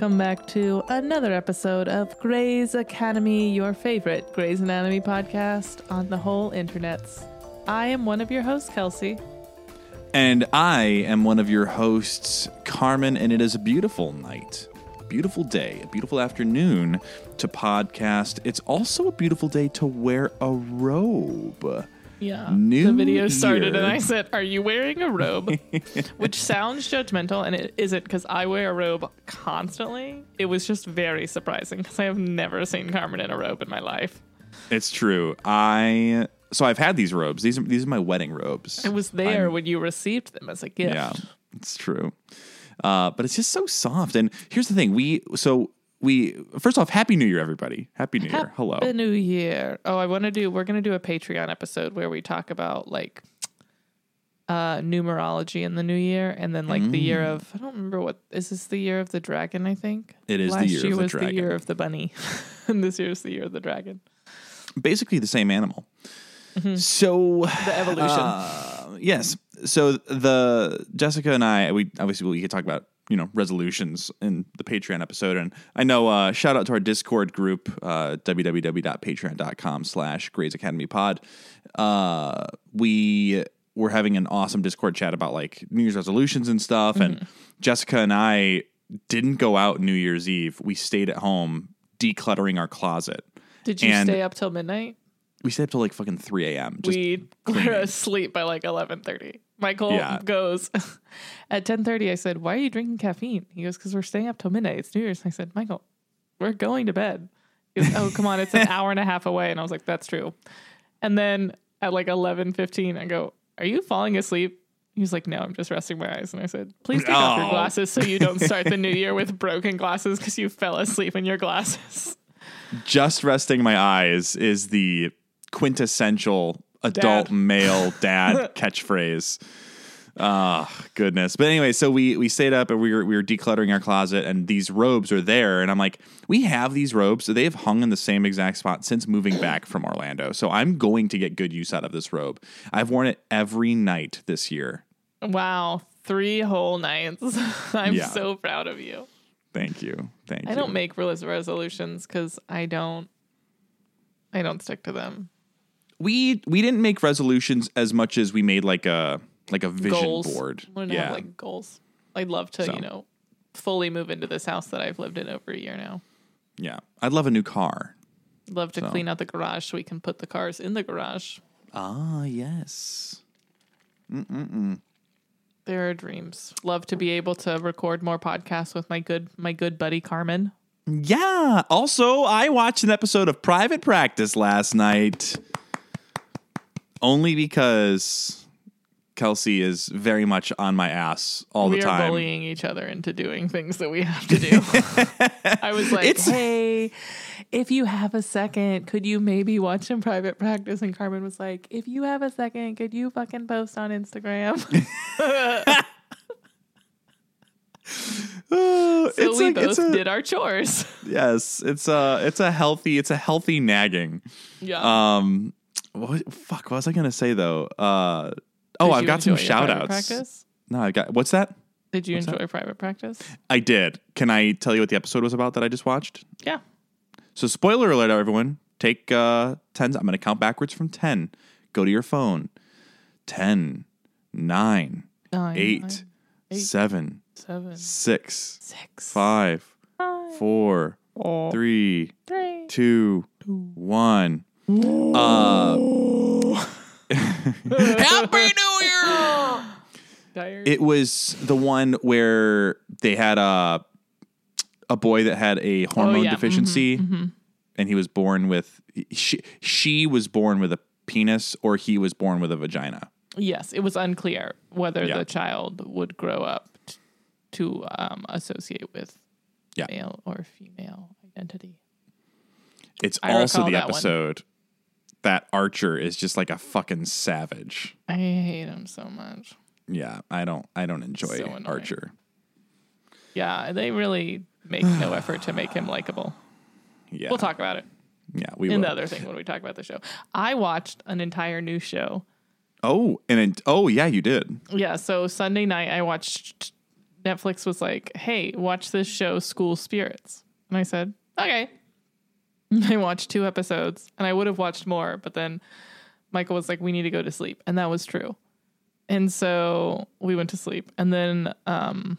welcome back to another episode of Grey's Academy, your favorite Grey's Anatomy podcast on the whole internets. I am one of your hosts, Kelcey. And I am one of your hosts, Carmen, and it is a beautiful night, a beautiful day, a beautiful afternoon to podcast. It's also a beautiful day to wear a robe. Yeah. New the video started year. and I said, Are you wearing a robe? Which sounds judgmental and it isn't because I wear a robe constantly. It was just very surprising because I have never seen Carmen in a robe in my life. It's true. I so I've had these robes. These are these are my wedding robes. I was there I'm- when you received them as a gift. Yeah, it's true. Uh, but it's just so soft. And here's the thing: we so we first off, Happy New Year, everybody! Happy New Year. Hello. The new year. Oh, I want to do. We're gonna do a Patreon episode where we talk about like uh numerology in the new year, and then like the year Mm. of. I don't remember what is this. The year of the dragon. I think It is the Last year of year the was the year of the bunny, and this year is the year of the dragon. Basically the same animal. So The evolution. Uh, yes. So the Jessica and I, we obviously we could talk about you know resolutions in the Patreon episode, and I know uh, shout out to our Discord group, uh, www.patreon.com/slash Grey's Academy Pod. Uh, we were having an awesome Discord chat about like New Year's resolutions and stuff, and Jessica and I didn't go out New Year's Eve. We stayed at home decluttering our closet. Did you and- stay up till midnight? We stayed up till like fucking three a.m. Just we were asleep by like eleven thirty. Michael Yeah. goes at ten thirty. I said, "Why are you drinking caffeine?" He goes, "Because we're staying up till midnight. It's New Year's." I said, "Michael, we're going to bed." He goes, "Oh, come on, it's an hour and a half away." And I was like, "That's true." And then at like eleven fifteen, I go, "Are you falling asleep?" He's like, "No, I'm just resting my eyes." And I said, "Please take off your Oh. glasses so you don't start the new year with broken glasses because you fell asleep in your glasses." just resting my eyes is the quintessential adult Dad. male dad catchphrase. Ah, goodness. But anyway, so we we stayed up and we were we were decluttering our closet and these robes are there and I'm like, we have these robes, so they've hung in the same exact spot since moving back from Orlando. So I'm going to get good use out of this robe. I've worn it every night this year. Wow, three whole nights. I'm Yeah. so proud of you. Thank you. Thank you. I don't make resolutions because I don't. I don't stick to them. We we didn't make resolutions as much as we made like a like a vision goals. board. Yeah, have like goals. I'd love to, So. you know, fully move into this house that I've lived in over a year now. Yeah. I'd love a new car. Love to So. clean out the garage so we can put the cars in the garage. Ah, yes. Mm-mm-mm. There are dreams. Love to be able to record more podcasts with my good my good buddy Carmen. Yeah. Also, I watched an episode of Private Practice last night only because Kelcey is very much on my ass all we the are time. bullying each other into doing things that we have to do. I was like, It's- hey, if you have a second, could you maybe watch some private practice? And Carmen was like, if you have a second, could you fucking post on Instagram? Oh, so it's we like- both it's a- did our chores. Yes, it's a it's a healthy it's a healthy nagging. Yeah. Um what fuck what was I going to say though? Uh oh, I've got some shout outs. Practice? No, I got What's that? Did you what's that? enjoy private practice? I did. Can I tell you what the episode was about that I just watched? Yeah. So spoiler alert, everyone. Take uh, 10. I'm going to count backwards from 10. Go to your phone. 10, 9, Nine, 8, nine, eight, 7, seven, 6, six, 5, five, 4, four, 3, three. 2, 1. Uh, Happy New Year! Tired. It was the one where they had a a boy that had a hormone Oh, yeah. deficiency, Mm-hmm, and he was born with she she was born with a penis or he was born with a vagina. Yes, it was unclear whether Yeah. the child would grow up t- to um, associate with Yeah. male or female identity. It's I also the episode that Archer is just like a fucking savage. I hate him so much. Yeah, I don't I don't enjoy So. Archer. Yeah, they really make no effort to make him likable. Yeah, We'll talk about it Yeah, we in will. the other thing when we talk about the show. I watched an entire new show. Oh, and it, oh yeah, you did. Yeah, so Sunday night I watched Netflix was like, "Hey, watch this show, School Spirits," and I said, "Okay." I watched two episodes, and I would have watched more, but then Michael was like, "We need to go to sleep," and that was true. And so we went to sleep, and then um,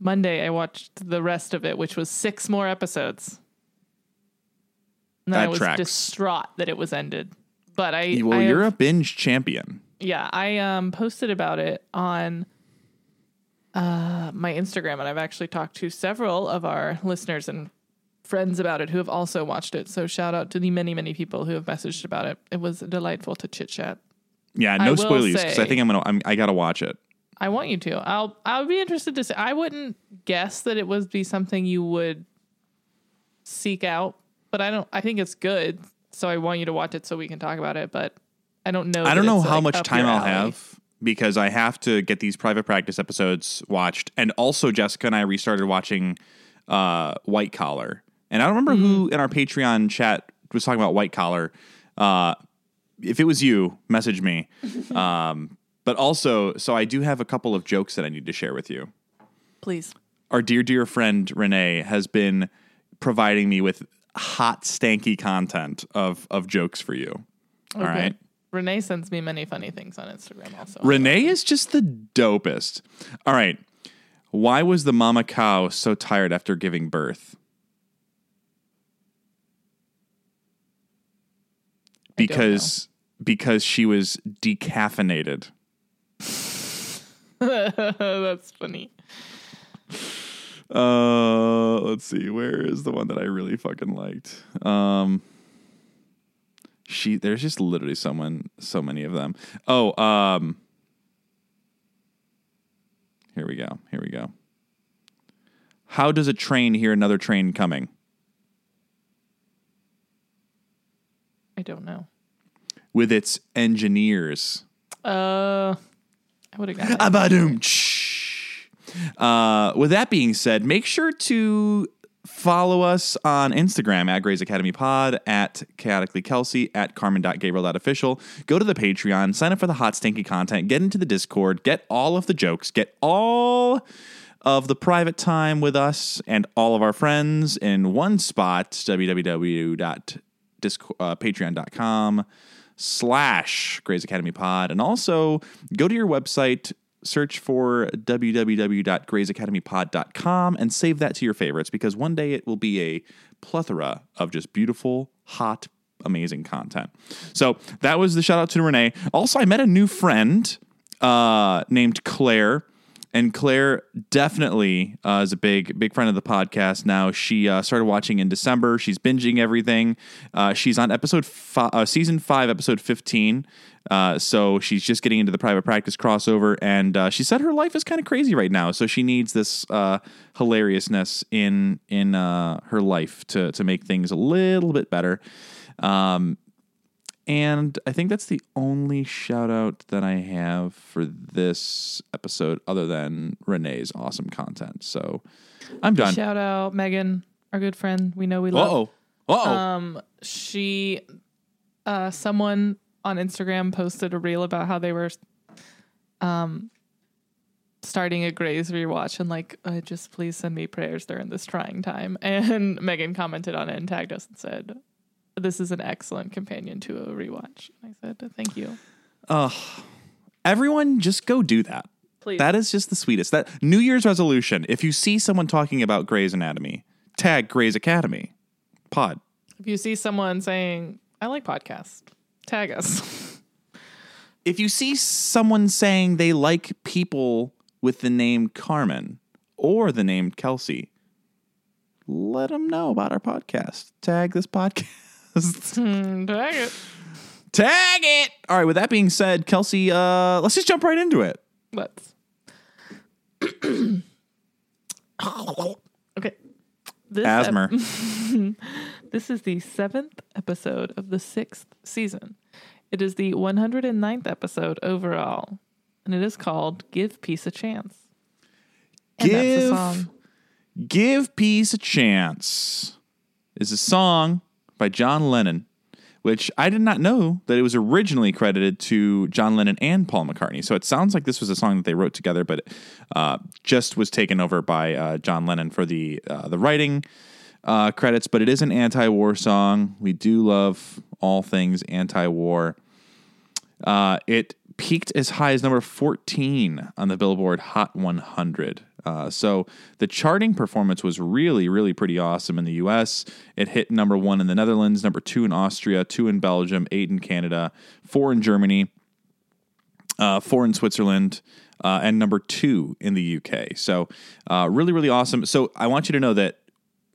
Monday I watched the rest of it, which was six more episodes. And I was tracks. distraught that it was ended. But I, Well, I you're have- a binge champion. yeah, I um posted about it on uh my Instagram and I've actually talked to several of our listeners and friends about it who have also watched it. So shout out to the many, many people who have messaged about it. It was delightful to chit chat. Yeah, no spoilers because I think I'm gonna. I'm, I gotta watch it. I want you to. I'll I'll be interested to see. I wouldn't guess that it would be something you would seek out, but I don't I think it's good. So I want you to watch it so we can talk about it, but I don't know. I don't know how like, much time I'll alley. have because I have to get these private practice episodes watched, and also Jessica and I restarted watching uh, White Collar, and I don't remember who Mm-hmm. in our Patreon chat was talking about White Collar. Uh, if it was you, message me. um, but also, so I do have a couple of jokes that I need to share with you. Please. Our dear, dear friend Renee has been providing me with hot, stanky content of of jokes for you. All Okay. right. Renee sends me many funny things on Instagram also. Renee is just the dopest. All right. Why was the mama cow so tired after giving birth? Because because she was decaffeinated. That's funny. Uh, let's see. Where is the one that I really fucking liked? Um, she there's just literally someone so many of them. Oh, um, here we go. Here we go. How does a train hear another train coming? I don't know. With its engineers. Uh, I would have got. Abadoom. Uh, with that being said, make sure to follow us on Instagram at Grey's Academy Pod, at Chaotically Kelcey, at Carmen.Gabriel.official. Go to the Patreon, sign up for the hot, stinky content, get into the Discord, get all of the jokes, get all of the private time with us and all of our friends in one spot, www.patreon.com slash Grey's Academy Pod. And also go to your website, search for www.greysacademypod.com and save that to your favorites because one day it will be a plethora of just beautiful, hot, amazing content. So that was the shout out to Renee. Also, I met a new friend uh, named Claire. And Claire definitely uh, is a big, big friend of the podcast now. She uh, started watching in December. She's binging everything. Uh, she's on episode fi- uh, season five, episode fifteen. Uh, so she's just getting into the private practice crossover, and uh, she said her life is kind of crazy right now. So she needs this hilariousness in in her life to to make things a little bit better. Um, and I think that's the only shout out that I have for this episode, other than Renee's awesome content. So I'm done. Shout out Megan, our good friend. We know we love. oh. Uh oh. Um, she, uh, someone on Instagram posted a reel about how they were, um, starting a Grey's rewatch and like, uh, just please send me prayers during this trying time. And Megan commented on it and tagged us and said, "This is an excellent companion to a rewatch." And I said, "Thank you." Everyone, just go do that. Please. That is just the sweetest. That New Year's resolution. If you see someone talking about Grey's Anatomy, tag Grey's Academy pod. if you see someone saying, "I like podcasts," tag us. If you see someone saying they like people with the name Carmen or the name Kelcey, let them know about our podcast. Tag this podcast. Hmm, tag it. Tag it. All right. With that being said, Kelcey, uh, let's just jump right into it. Let's. okay. This ep- this is the seventh episode of the sixth season. It is the 109th episode overall, and it is called "Give Peace a Chance." And Give song. Give Peace a Chance is a song by John Lennon, which I did not know that it was originally credited to John Lennon and Paul McCartney. So it sounds like this was a song that they wrote together, but uh, just was taken over by uh, John Lennon for the uh, the writing uh, credits. But it is an anti-war song. We do love all things anti-war. Uh, it peaked as high as number 14 on the Billboard Hot 100. Uh, so the charting performance was really, really pretty awesome in the US. It hit number one in the Netherlands, number two in Austria, two in Belgium, eight in Canada, four in Germany, uh, four in Switzerland, uh, and number two in the UK. So uh, really, really awesome. So I want you to know that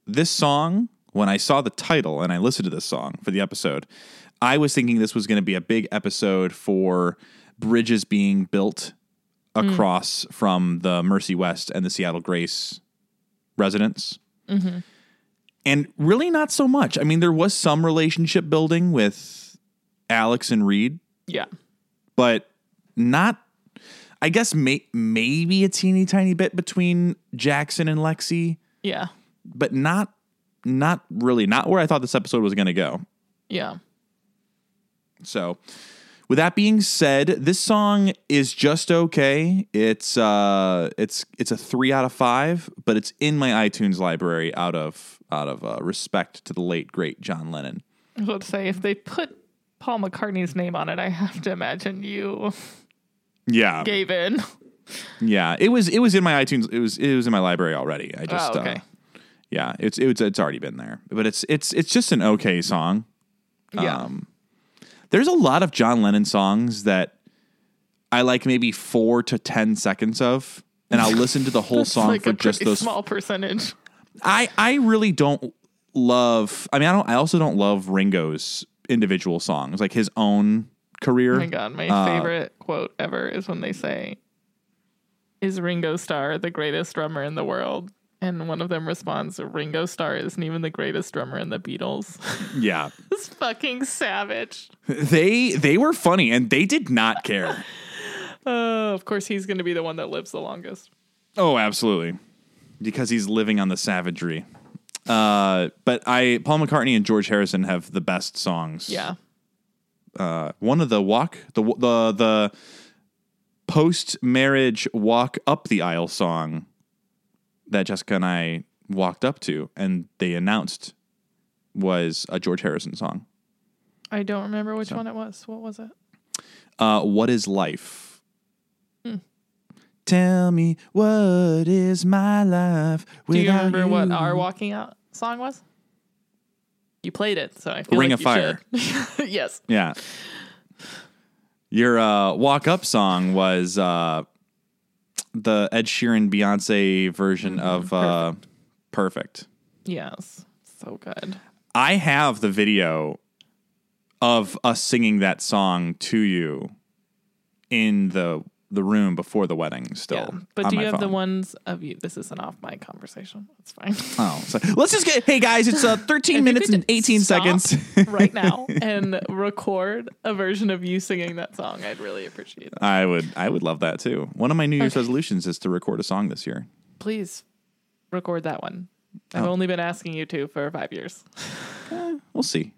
this song, when I saw the title and I listened to this song for the episode, I was thinking this was going to be a big episode for bridges being built mm. across from the Mercy West and the Seattle Grace residents. Mm-hmm. And really, not so much. I mean, there was some relationship building with Alex and Reed, Yeah. but not. I guess may, maybe a teeny tiny bit between Jackson and Lexie, Yeah. but not not really not where I thought this episode was going to go. Yeah. So, with that being said, this song is just okay. It's uh, it's it's a three out of five, but it's in my iTunes library out of out of uh, respect to the late great John Lennon. I was about to say, if they put Paul McCartney's name on it, I have to imagine you Yeah, gave in. yeah. It was it was in my iTunes. It was it was in my library already. I just oh, okay. uh, yeah. It's it's it's already been there, but it's it's it's just an okay song. yeah. Um, there's a lot of John Lennon songs that I like maybe four to ten seconds of, and I'll listen to the whole song like for just those. small percentage. I I really don't love. I mean, I don't. I also don't love Ringo's individual songs, like his own career. Oh my god, my Uh, favorite quote ever is when they say, "Is Ringo Starr the greatest drummer in the world?" And one of them responds, "Ringo Starr isn't even the greatest drummer in the Beatles." Yeah, it's fucking savage. they they were funny, and they did not care. Uh, of course, he's going to be the one that lives the longest. Oh, absolutely. Because he's living on the savagery. Uh, but I, Paul McCartney and George Harrison have the best songs. Yeah, Uh, one of the walk, the the the post marriage walk up the aisle song that Jessica and I walked up to, and they announced was a George Harrison song. I don't remember which one it was. What was it? Uh, what is life? Hmm. Tell me what is my life? Do you remember what our walking out song was? You played it, so I feel Ring like of you Fire. yes. Yeah. Your uh, walk up song was uh, the Ed Sheeran Beyonce version Mm-hmm. of uh, Perfect. Yes. So good. I have the video of us singing that song to you in the the room before the wedding still. Yeah. But do you have the ones of you? This isn't off my conversation. That's fine. Oh, so let's just get. Hey guys, it's uh, 13 minutes and 18 stop seconds. right now and record a version of you singing that song. I'd really appreciate it. I would. I would love that too. One of my New Year's resolutions is to record a song this year. Please record that one. I've Oh. only been asking you to for five years. We'll see.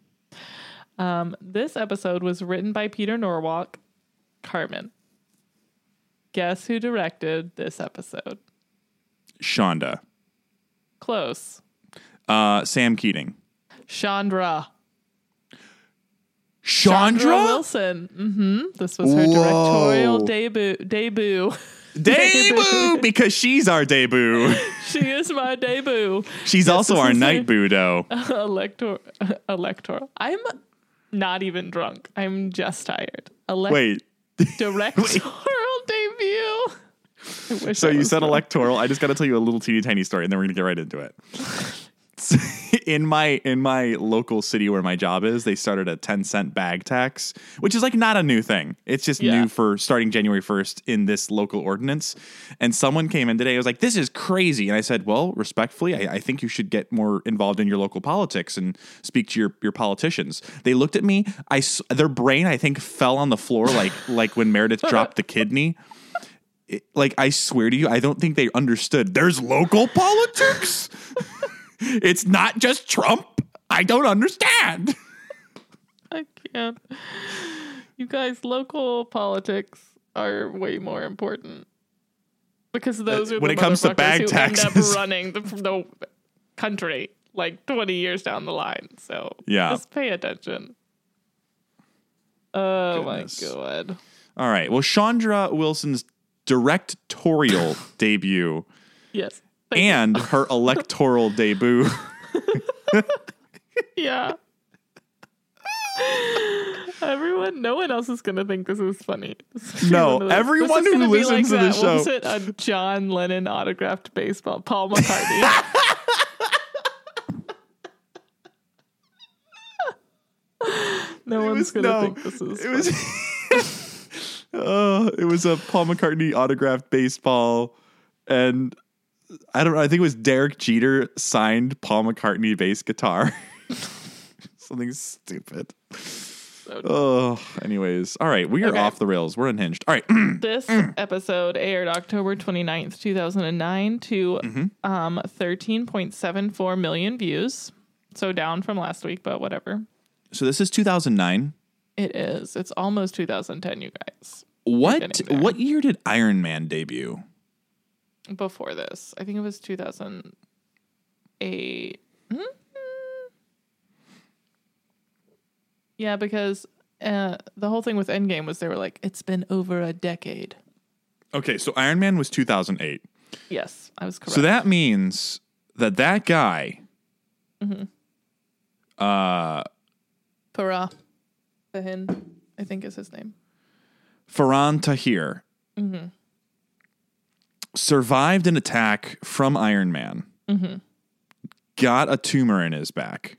Um, this episode was written by Peter Nowalk, Carmen. Guess who directed this episode? Shonda, Close. uh, Sam Keating, Chandra. Chandra, Wilson. hmm This was her Whoa. directorial debut. Debut. debut because she's our debut. she is my debut. She's also our night boo though. Elector. Electoral. I'm not even drunk. I'm just tired. Elect- Wait, directorial debut. I wish so you said electoral? I just got to tell you a little teeny tiny story, and then we're gonna get right into it. in my in my local city where my job is, they started a ten cent bag tax, which is like not a new thing. It's just Yeah. new for starting January first in this local ordinance. And someone came in today. I was like, "This is crazy," and I said, "Well, respectfully, I, I think you should get more involved in your local politics and speak to your your politicians." They looked at me. I their brain, I think, fell on the floor like like when Meredith dropped the kidney it- like I swear to you, I don't think they understood. There's local politics. it's not just Trump. I don't understand. I can't. You guys, local politics are way more important because uh, those are when the it comes to bag who taxes. end up running the, the country like 20 years down the line. So Yeah. just pay attention. Oh Goodness. my god. All right. Well, Chandra Wilson's directorial debut Yes. And her electoral debut. yeah. Everyone, no one else is gonna think this is funny. This is No, those- everyone who listens to like the what was show- it? a John Lennon autographed baseball, Paul McCartney. no one's was- gonna no, think this is. It was. Uh, it was a Paul McCartney autographed baseball, and I don't know. I think it was Derek Jeter signed Paul McCartney bass guitar. Something stupid. Oh, anyways. All right. We are Okay. off the rails. We're unhinged. All right. This episode aired October 29th, 2009 to Mm-hmm. um 13.74 million views. So down from last week, but whatever. so this is 2009. It is. It's almost 2010, you guys. What what year did Iron Man debut? Before this, I think it was 2008. Hmm? Yeah, because uh, the whole thing with Endgame was they were like, it's been over a decade. Okay, so Iron Man was 2008. Yes, I was correct. So that means that that guy Mm-hmm. uh Farah Fahin, I think is his name. Faran Tahir Mm-hmm. survived an attack from Iron Man, Mm-hmm. got a tumor in his back,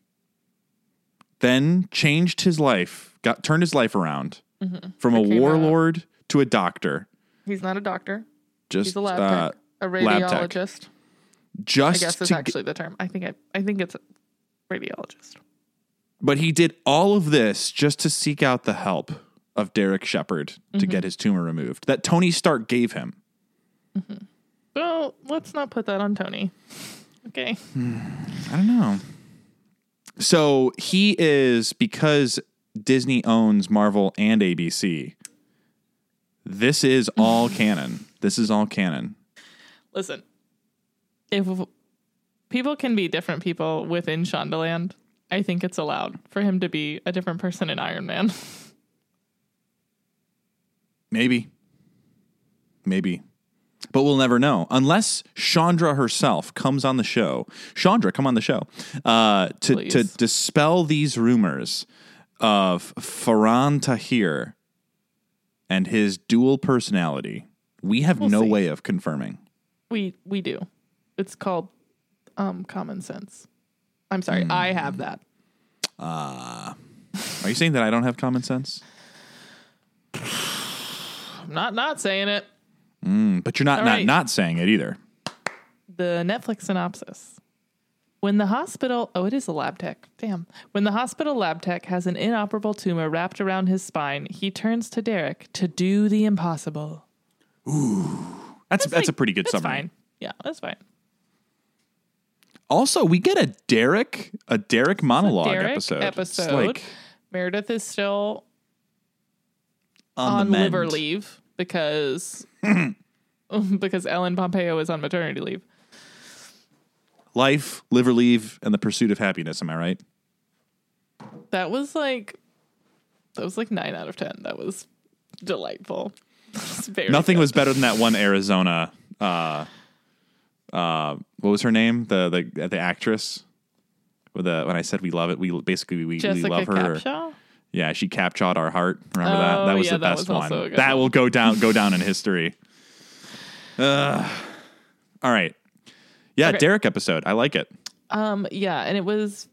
then changed his life, got turned his life around from a Mm-hmm. Became a- warlord to a doctor. He's not a doctor. Just He's a lab uh, tech, a radiologist. I just guess is to actually the term. I think I, I think it's a radiologist. But he did all of this just to seek out the help of Derek Shepherd to Mm-hmm. get his tumor removed that Tony Stark gave him. Well, let's not put that on Tony. Okay. I don't know. So he is because Disney owns Marvel and ABC. This is all canon. This is all canon. Listen, if people can be different people within Shondaland, I think it's allowed for him to be a different person in Iron Man. Maybe. Maybe. But we'll never know unless Chandra herself comes on the show. Chandra, come on the show uh, to to dispel these rumors of Faran Tahir and his dual personality. We have We'll no see. way of confirming. we we do. It's called um common sense. I'm sorry, I have that. Are you saying that I don't have common sense? I'm not not saying it. Mm, but you're not All not right. not saying it either. the Netflix synopsis. When the hospital, oh, it is a lab tech. Damn. When the hospital lab tech has an inoperable tumor wrapped around his spine, he turns to Derek to do the impossible. Ooh, that's that's, a like- pretty good That's summary. fine. Yeah, that's fine. Also, we get a Derek a Derek monologue Derek episode. It's episode. like Meredith is still on, on liver leave because because Ellen Pompeo is on maternity leave. Life, liver leave, and the pursuit of happiness. Am I right? That was like that was like nine out of ten. That was delightful. That was very Nothing good. was better than that one Arizona. Uh, uh, what was her name? The the the actress. With the when I said we love it, we basically we, we love her. Capshaw. Yeah, she captured our heart. Remember that? Oh, That was yeah, the that best was one. That will go down go down in history. Uh, all right. Yeah, Okay. Derek episode. I like it. Um, yeah, and it was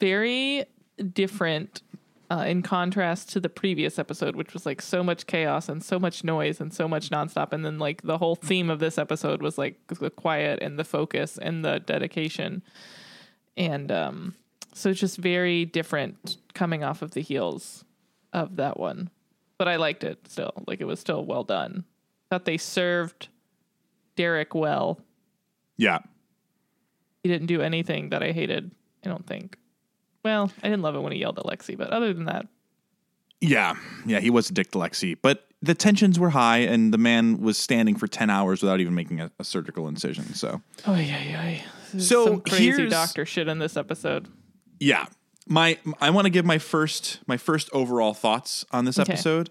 very different uh, in contrast to the previous episode, which was like so much chaos and so much noise and so much nonstop. And then like the whole theme of this episode was like the quiet and the focus and the dedication. And um, so it's just very different coming off of the heels of that one. But I liked it still. Like it was still well done. Thought they served Derek well. Yeah. He didn't do anything that I hated, I don't think. Well, I didn't love it when he yelled at Lexie, but other than that, Yeah, yeah, he was a dick to Lexie, but the tensions were high, and the man was standing for ten hours without even making a, a surgical incision. So, Oh yeah, yeah. So some crazy doctor shit in this episode. yeah, my I want to give my first my first overall thoughts on this Okay. episode,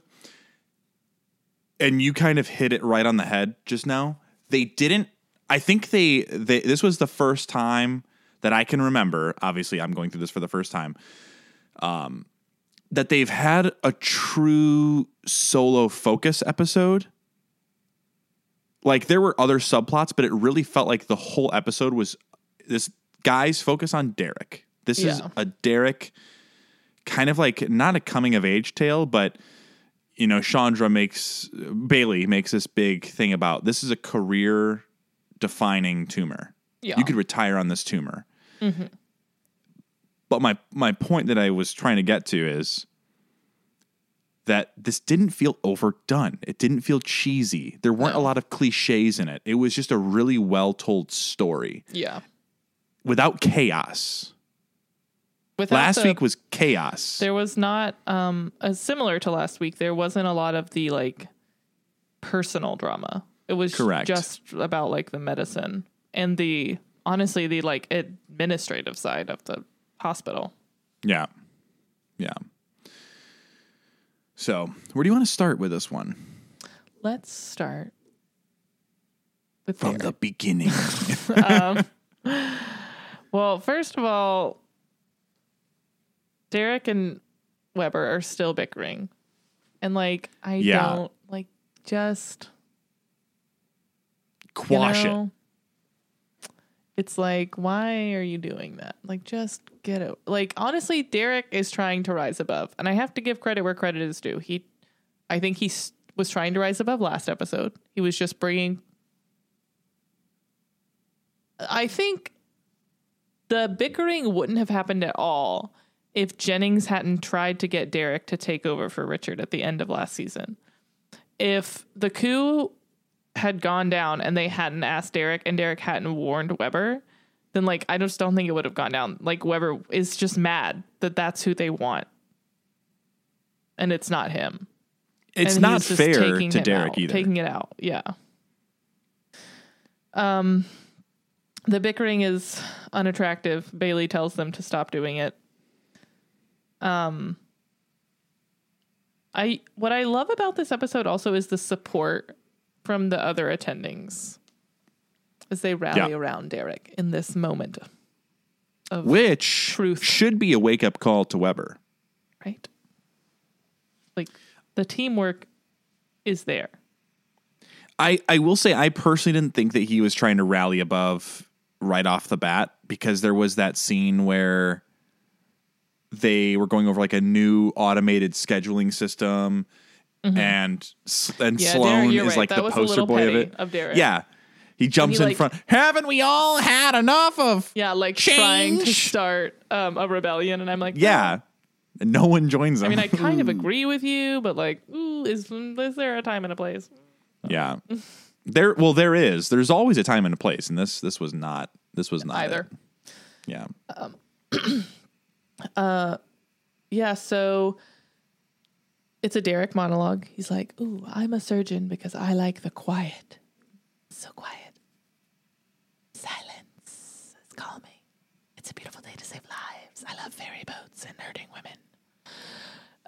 and you kind of hit it right on the head just now. They didn't. I think they, they this was the first time that I can remember. Obviously, I'm going through this for the first time. Um, that they've had a true solo focus episode. Like there were other subplots, but it really felt like the whole episode was this guy's focus on Derek. This is a Derek kind of like not a coming of age tale, but you know, Chandra makes Bailey makes this big thing about this is a career defining tumor. Yeah. You could retire on this tumor. But my my point that I was trying to get to is that this didn't feel overdone. It didn't feel cheesy. There weren't a lot of cliches in it. It was just a really well told story Yeah. without chaos. Without Last the- week was chaos. there was not um as similar to last week. There wasn't a lot of the like personal drama. It was Correct. just about like the medicine and the honestly the like administrative side of the hospital. Yeah. Yeah. So, where do you want to start with this one? Let's start with From Derek. the beginning. Um, well, first of all, Derek and Weber are still bickering. And like I Yeah. don't like just you Quash it. It's like, why are you doing that? Like, just get it. Like, honestly, Derek is trying to rise above, and I have to give credit where credit is due. He, I think he was trying to rise above last episode. He was just bringing. I think the bickering wouldn't have happened at all if Jennings hadn't tried to get Derek to take over for Richard at the end of last season. If the coup had gone down and they hadn't asked Derek and Derek hadn't warned Weber, then like I just don't think it would have gone down. Like Weber is just mad that that's who they want, and it's not him. It's And not fair to Derek out, either. Taking it out, yeah. Um, the bickering is unattractive. Bailey tells them to stop doing it. Um, I what I love about this episode also is the support from the other attendings as they rally Yeah. around Derek in this moment of Which Truth. should be a wake up call to Weber. right. Like the teamwork is there. I, I will say I personally didn't think that he was trying to rally above right off the bat because there was that scene where they were going over like a new automated scheduling system and S- and Mm-hmm. Yeah, Sloan is right. like That the poster boy of it. of Derek. Yeah. He jumps he, in like- front. Haven't we all had enough of Yeah, like trying to start um, a rebellion, and I'm like, Yeah. And no one joins them. I mean, I kind of agree with you, but like, ooh, is is there a time and a place? Yeah. There well there is. There's always a time and a place and this this was not this was not Either. it. Yeah. Yeah, so it's a Derek monologue. He's like, "Ooh, I'm a surgeon because I like the quiet. So quiet. Silence is calming. It's a beautiful day to save lives. I love ferry boats and hurting women."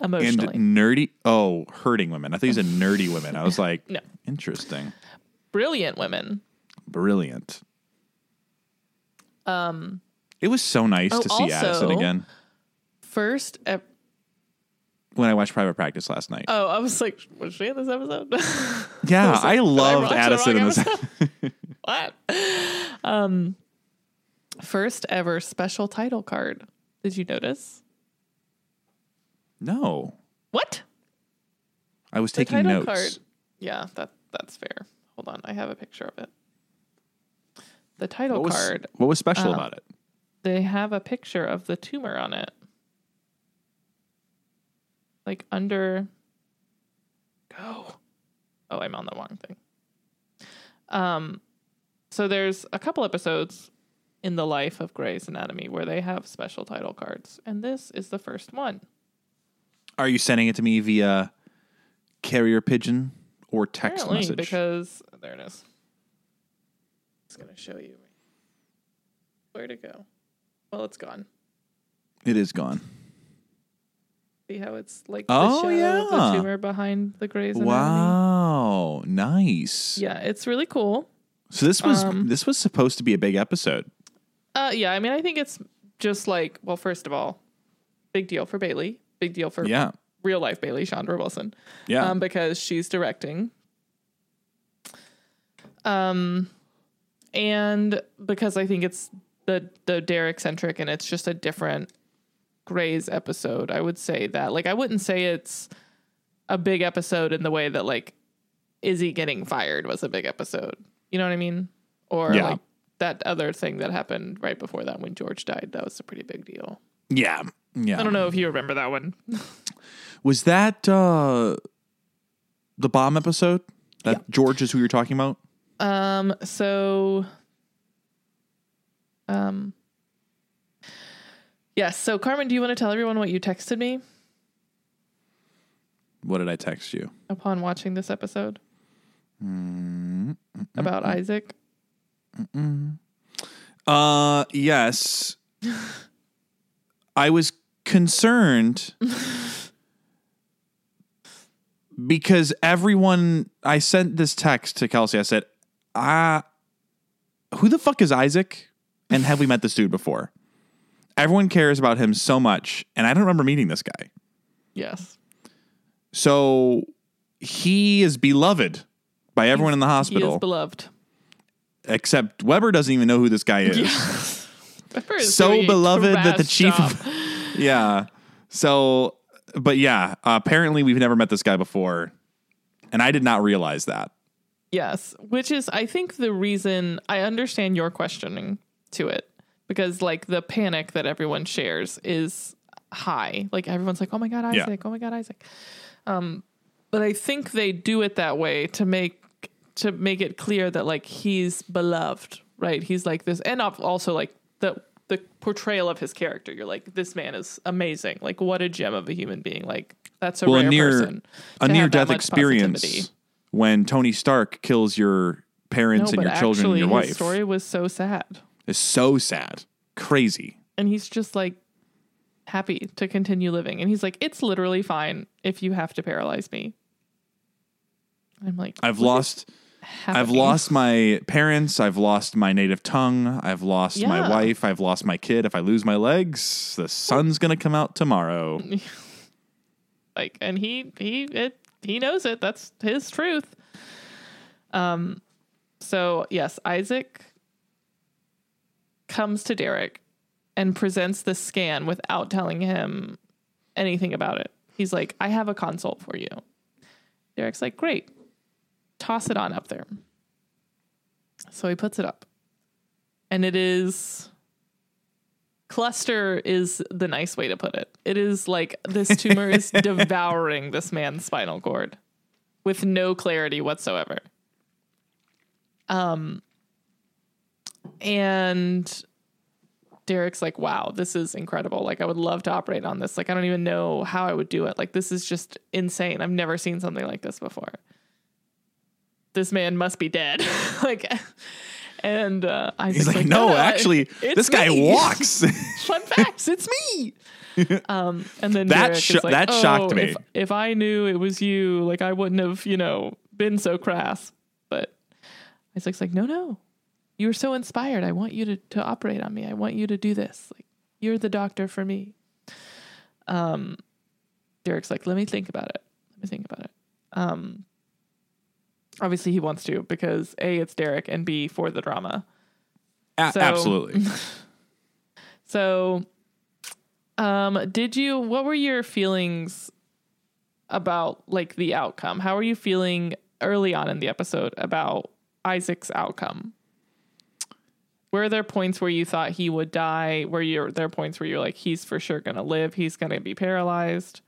Emotionally. And nerdy oh, hurting women. I thought he said nerdy women. I was like, No. interesting. brilliant women. Brilliant. Um it was so nice Oh, to see Addison again First, ep- when I watched Private Practice last night. oh, I was like, was she in this episode? yeah, I like, I loved the Addison in this. episode? what? Um, first ever special title card. Did you notice? no. What? I was taking notes. card. Yeah, that that's fair. Hold on, I have a picture of it. The title What was, card. what was special Um, about it? They have a picture of the tumor on it. Like under go. Oh, I'm on the wrong thing. Um so there's a couple episodes in the life of Grey's Anatomy where they have special title cards, and this is the first one. Are you sending it to me via carrier pigeon or text Apparently, message? because there it is. It's gonna show you where to go. Well, it's gone. it is gone. See how it's like Oh, the yeah. the tumor behind the Grey's Anatomy. Wow, nice. Yeah, it's really cool. So this was Um, this was supposed to be a big episode. Uh, yeah, I mean, I think it's just like, well, first of all, big deal for Bailey, big deal for Yeah, real life Bailey, Chandra Wilson, yeah. um, because she's directing. Um, and because I think it's the the Derek centric, and it's just a different Grey's episode. I would say that, like, I wouldn't say it's a big episode in the way that like Izzie getting fired was a big episode. You know what I mean? Or Yeah. like that other thing that happened right before that when George died. That was a pretty big deal. yeah, yeah. I don't know if you remember that one. Was that uh the bomb episode? That George is who you're talking about? Um, so, um, yes. So, Carmen, do you want to tell everyone what you texted me What did I text you? upon watching this episode about Isaac? Uh yes. I was concerned because everyone I sent this text to Kelcey. I said, ah, who the fuck is Isaac? And have we met this dude before? Everyone cares about him so much, and I don't remember meeting this guy. Yes. So he is beloved by everyone in the hospital. He is beloved. except Weber doesn't even know who this guy is. Pepper is So beloved that the chief of- yeah. So, but yeah, uh, apparently we've never met this guy before, and I did not realize that. Yes, which is I think the reason I understand your questioning to it because like the panic that everyone shares is high. Like everyone's like, "Oh my god, Yeah. Isaac! Oh my god, Isaac!" Um, but I think they do it that way to make to make it clear that like he's beloved, right? He's like this, and also like the the portrayal of his character. You're like, this man is amazing. Like, what a gem of a human being. Like, that's a Well, a rare near person. a near death experience positivity. when Tony Stark kills your parents and your children and your wife story was so sad, is so sad, crazy. and he's just like happy to continue living. And he's like, "It's literally fine if you have to paralyze me." I'm like, I've lost. is I've lost my parents. I've lost my native tongue. I've lost my wife. I've lost my kid. If I lose my legs, the sun's gonna come out tomorrow. like, and he he it he knows it. That's his truth. Um, so yes, Isaac comes to Derek and presents the scan without telling him anything about it. He's like, I have a consult for you. Derek's like, Great. Toss it on up there. So he puts it up. And it is cluster is the nice way to put it. It is like this tumor is devouring this man's spinal cord with no clarity whatsoever. Um and Derek's like, wow, this is incredible. Like, I would love to operate on this. Like, I don't even know how I would do it. Like, this is just insane. I've never seen something like this before. This man must be dead. like, and uh, I He's like, no, actually, this guy me." walks. Fun facts, it's me. Um, and then That Derek sho- is like, that "Oh, shocked me." If, if I knew it was you, like, I wouldn't have, you know, been so crass. But Isaac's like, no, no, you were so inspired. I want you to, to operate on me. I want you to do this. Like, you're the doctor for me. Um, Derek's like, let me think about it. Let me think about it. Um, obviously he wants to because A, it's Derek, and B, for the drama. A- So- absolutely. So, um, did you? What were your feelings about like the outcome? How were you feeling early on in the episode about Isaac's outcome? Were there points where you thought he would die? Were you, there points where you're like, he's for sure gonna live? He's gonna be paralyzed.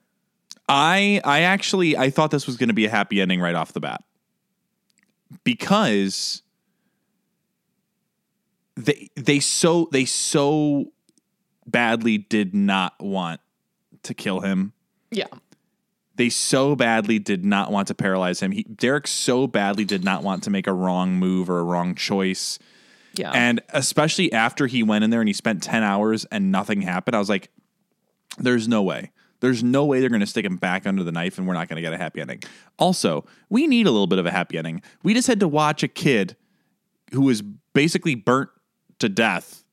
I I actually I thought this was going to be a happy ending right off the bat because they they so they so badly did not want to kill him Yeah, They so badly did not want to paralyze him. He, Derek so badly did not want to make a wrong move or a wrong choice. Yeah. And especially after he went in there and he spent 10 hours and nothing happened, I was like, there's no way. There's no way they're going to stick him back under the knife and we're not going to get a happy ending. Also, we need a little bit of a happy ending. We just had to watch a kid who was basically burnt to death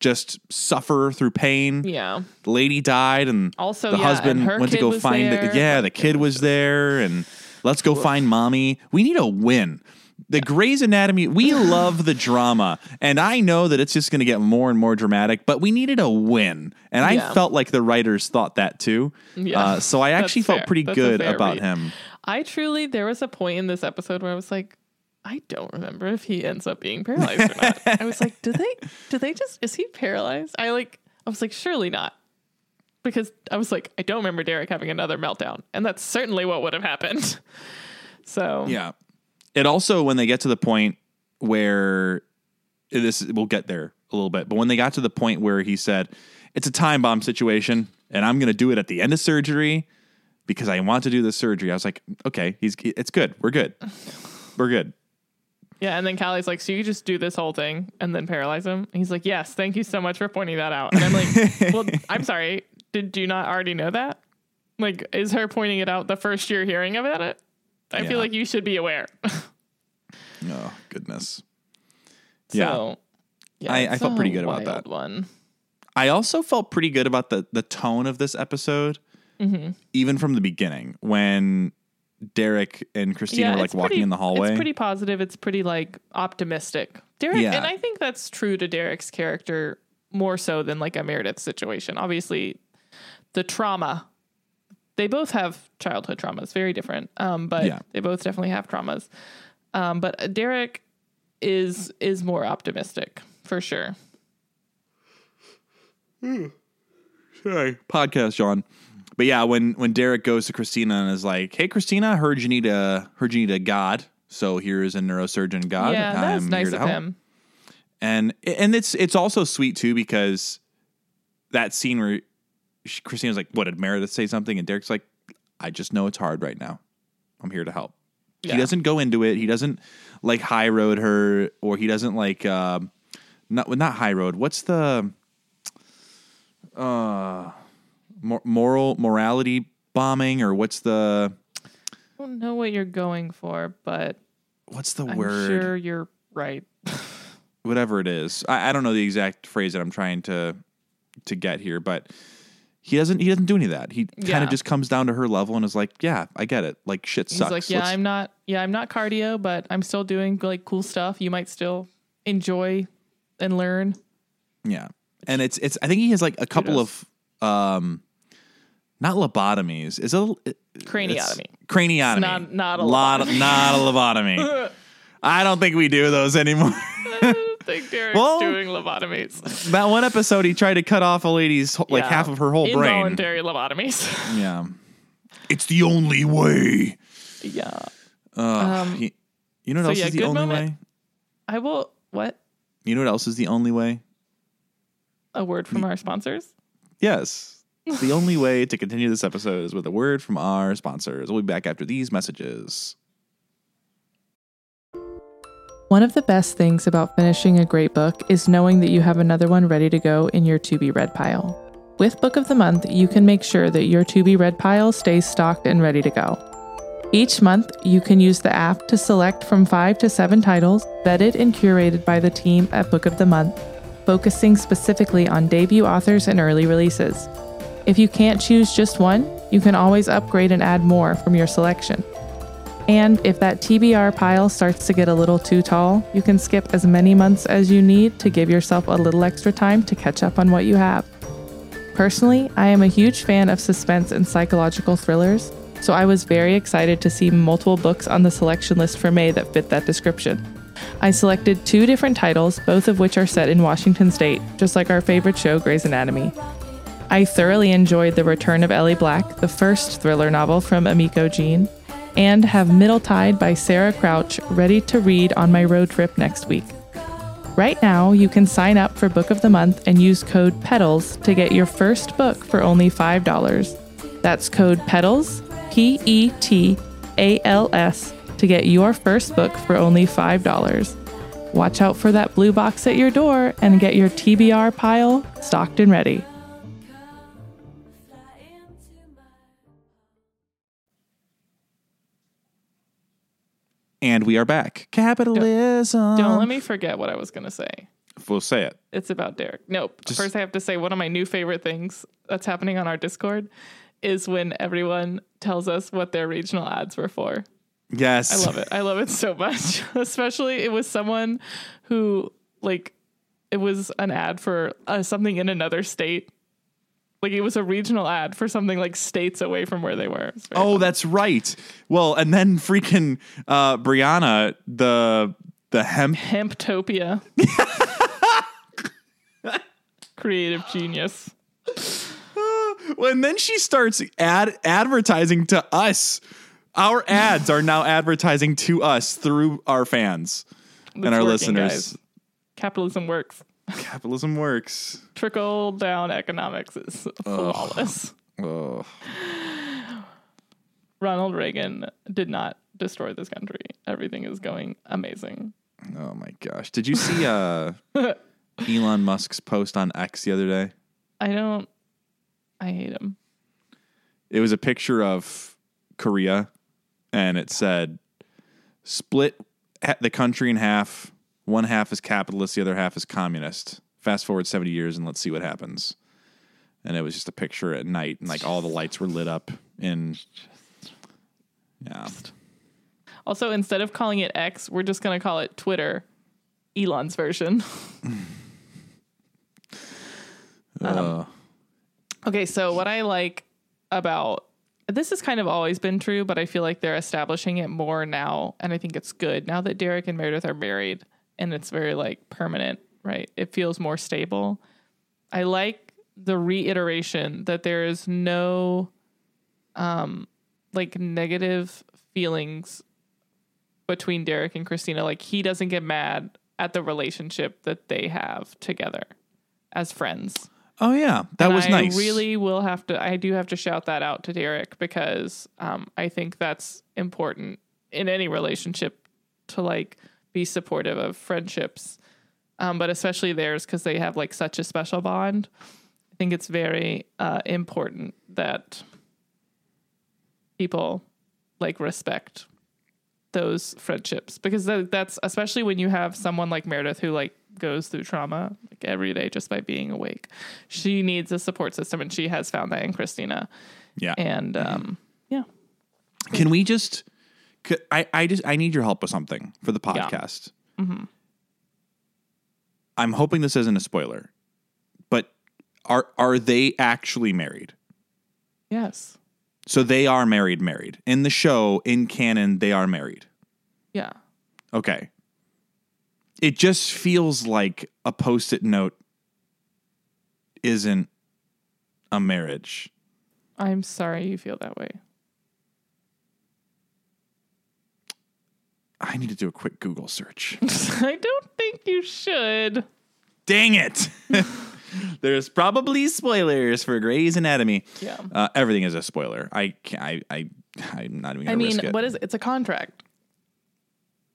just suffer through pain. yeah. The lady died and Also, the yeah, husband and went to go find there. the yeah, the kid was there and let's go find mommy. We need a win. The Grey's Anatomy, we love the drama, and I know that it's just going to get more and more dramatic. But we needed a win, and I Yeah. felt like the writers thought that too. Yeah. Uh, so I That's actually felt fair. pretty That's a good fair about read. him. I truly, there was a point in this episode where I was like, I don't remember if he ends up being paralyzed or not. I was like, do they, do they just, is he paralyzed? I like, I was like, surely not. Because I was like, I don't remember Derek having another meltdown. And that's certainly what would have happened. So, Yeah. It also when they get to the point where this we'll get there a little bit, but when they got to the point where he said it's a time bomb situation and I'm going to do it at the end of surgery because I want to do this surgery. I was like, okay, he's it's good. We're good. We're good. yeah. And then Callie's like, so you just do this whole thing and then paralyze him? And he's like, yes, thank you so much for pointing that out. And I'm like, well, I'm sorry. Did you not already know that? Like, is her pointing it out the first you're hearing about it? I Yeah. feel like you should be aware. Oh, goodness. Yeah. So, yeah, I- I felt pretty good about that. One. I also felt pretty good about the the tone of this episode, Mm-hmm. even from the beginning when Derek and Christina were like walking pretty- in the hallway. It's pretty positive. It's pretty like optimistic. Derek, Yeah. and I think that's true to Derek's character more so than like a Meredith situation. Obviously, the trauma. They both have childhood traumas, very different, um, but Yeah. they both definitely have traumas. Um, but Derek is is more optimistic for sure. Sorry. Podcast, John. But yeah, when when Derek goes to Christina and is like, "Hey, Christina, I heard you need a heard you need a god, so here's a neurosurgeon god. yeah, that was I'm nice here to of help." him. And and it's it's also sweet too because that scene where she, Christina's like, "What did Meredith say something?" and Derek's like, "I just know it's hard right now. I'm here to help." Yeah. He doesn't go into it. He doesn't like high road her, or he doesn't like um, not not high road. What's the uh mor- moral morality bombing, or what's the I don't know what you're going for, but what's the I'm word? sure you're right. whatever it is. I, I don't know the exact phrase that I'm trying to to get here, but he doesn't he doesn't do any of that. He kind of just comes down to her level and is like, "Yeah, I get it. Like shit He's sucks." like, yeah, Let's- I'm not, yeah, I'm not cardio, but I'm still doing like cool stuff. You might still enjoy and learn. yeah." And it's it's I think he has like a couple of um not lobotomies. Is it it- Craniotomy. it's Craniotomy. Not- not a lot not a lobotomy. I don't think we do those anymore. Think Derek's Well- doing lobotomies. that one episode he tried to cut off a lady's like Yeah. half of her whole brain. Involuntary lobotomies. Yeah. It's the only way. yeah. Uh, you, you know what Um, so else yeah, is the only moment. way? I will, what? You know what else is the only way? A word from our sponsors? Yes. the only way to continue this episode is with a word from our sponsors. We'll be back after these messages. One of the best things about finishing a great book is knowing that you have another one ready to go in your to be read pile. With Book of the Month, you can make sure that your to be read pile stays stocked and ready to go. Each month, you can use the app to select from five to seven titles vetted and curated by the team at Book of the Month, focusing specifically on debut authors and early releases. If you can't choose just one, you can always upgrade and add more from your selection. And if that TBR pile starts to get a little too tall, you can skip as many months as you need to give yourself a little extra time to catch up on what you have. Personally, I am a huge fan of suspense and psychological thrillers, so I was very excited to see multiple books on the selection list for May that fit that description. I selected two different titles, both of which are set in Washington state, just like our favorite show, Grey's Anatomy. I thoroughly enjoyed The Return of Ellie Black, the first thriller novel from Emiko Jean, and have Middle Tide by Sarah Crouch ready to read on my road trip next week. Right now, you can sign up for Book of the Month and use code PETALS to get your first book for only $5. That's code PETALS, P E T A L S, to get your first book for only $5. Watch out for that blue box at your door and get your TBR pile stocked and ready. And we are back. Capitalism. Don't let me forget what I was going to say. We'll say it. It's about Derek. Nope. Just- First, I have to say one of my new favorite things that's happening on our Discord is when everyone tells us what their regional ads were for. Yes. I love it. I love it so much. Especially it was someone who like it was an ad for uh, something in another state. Like it was a regional ad for something like states away from where they were. It was very Oh, that's right. Well, and then freaking uh Brianna, the the hemp Hemptopia. Creative genius. Well, and then she starts ad advertising to us. Our ads are now advertising to us through our fans and our working, listeners. guys. Capitalism works. Capitalism works. Trickle down economics is flawless. Oh. Ronald Reagan did not destroy this country. Everything is going amazing. oh my gosh. Did you see uh Elon Musk's post on X the other day? I don't. I hate him. It was a picture of Korea and it said split the country in half. One half is capitalist, the other half is communist. Fast forward 70 years and let's see what happens. And it was just a picture at night and like all the lights were lit up in Yeah. Also, instead of calling it X, we're just going to call it Twitter, Elon's version. Uh, Okay, so what I like about this has kind of always been true, but I feel like they're establishing it more now, and I think it's good now that Derek and Meredith are married, and it's very like permanent, right? It feels more stable. I like the reiteration that there is no, um, like negative feelings between Derek and Christina. Like he doesn't get mad at the relationship that they have together as friends. oh yeah, that And was I nice. I really will have to. I do have to shout that out to Derek because um, I think that's important in any relationship to like be supportive of friendships, um, but especially theirs because they have like such a special bond. I think it's very uh, important that people like respect those friendships because tha- that's especially when you have someone like Meredith who like goes through trauma like every day just by being awake. She needs a support system and she has found that in Christina. yeah. And um yeah. Can we just? I I just I need your help with something for the podcast. Mm-hmm. I'm hoping this isn't a spoiler, but are are they actually married? Yes. So they are married, married in the show in canon. They are married. Yeah. Okay. It just feels like a post-it note isn't a marriage. I'm sorry you feel that way. I need to do a quick Google search. I don't think you should. Dang it. There's probably spoilers for Grey's Anatomy. Yeah. Uh, everything is a spoiler. I can't, I, I, I'm not even gonna mean, risk it. I mean, what is it? It's a contract.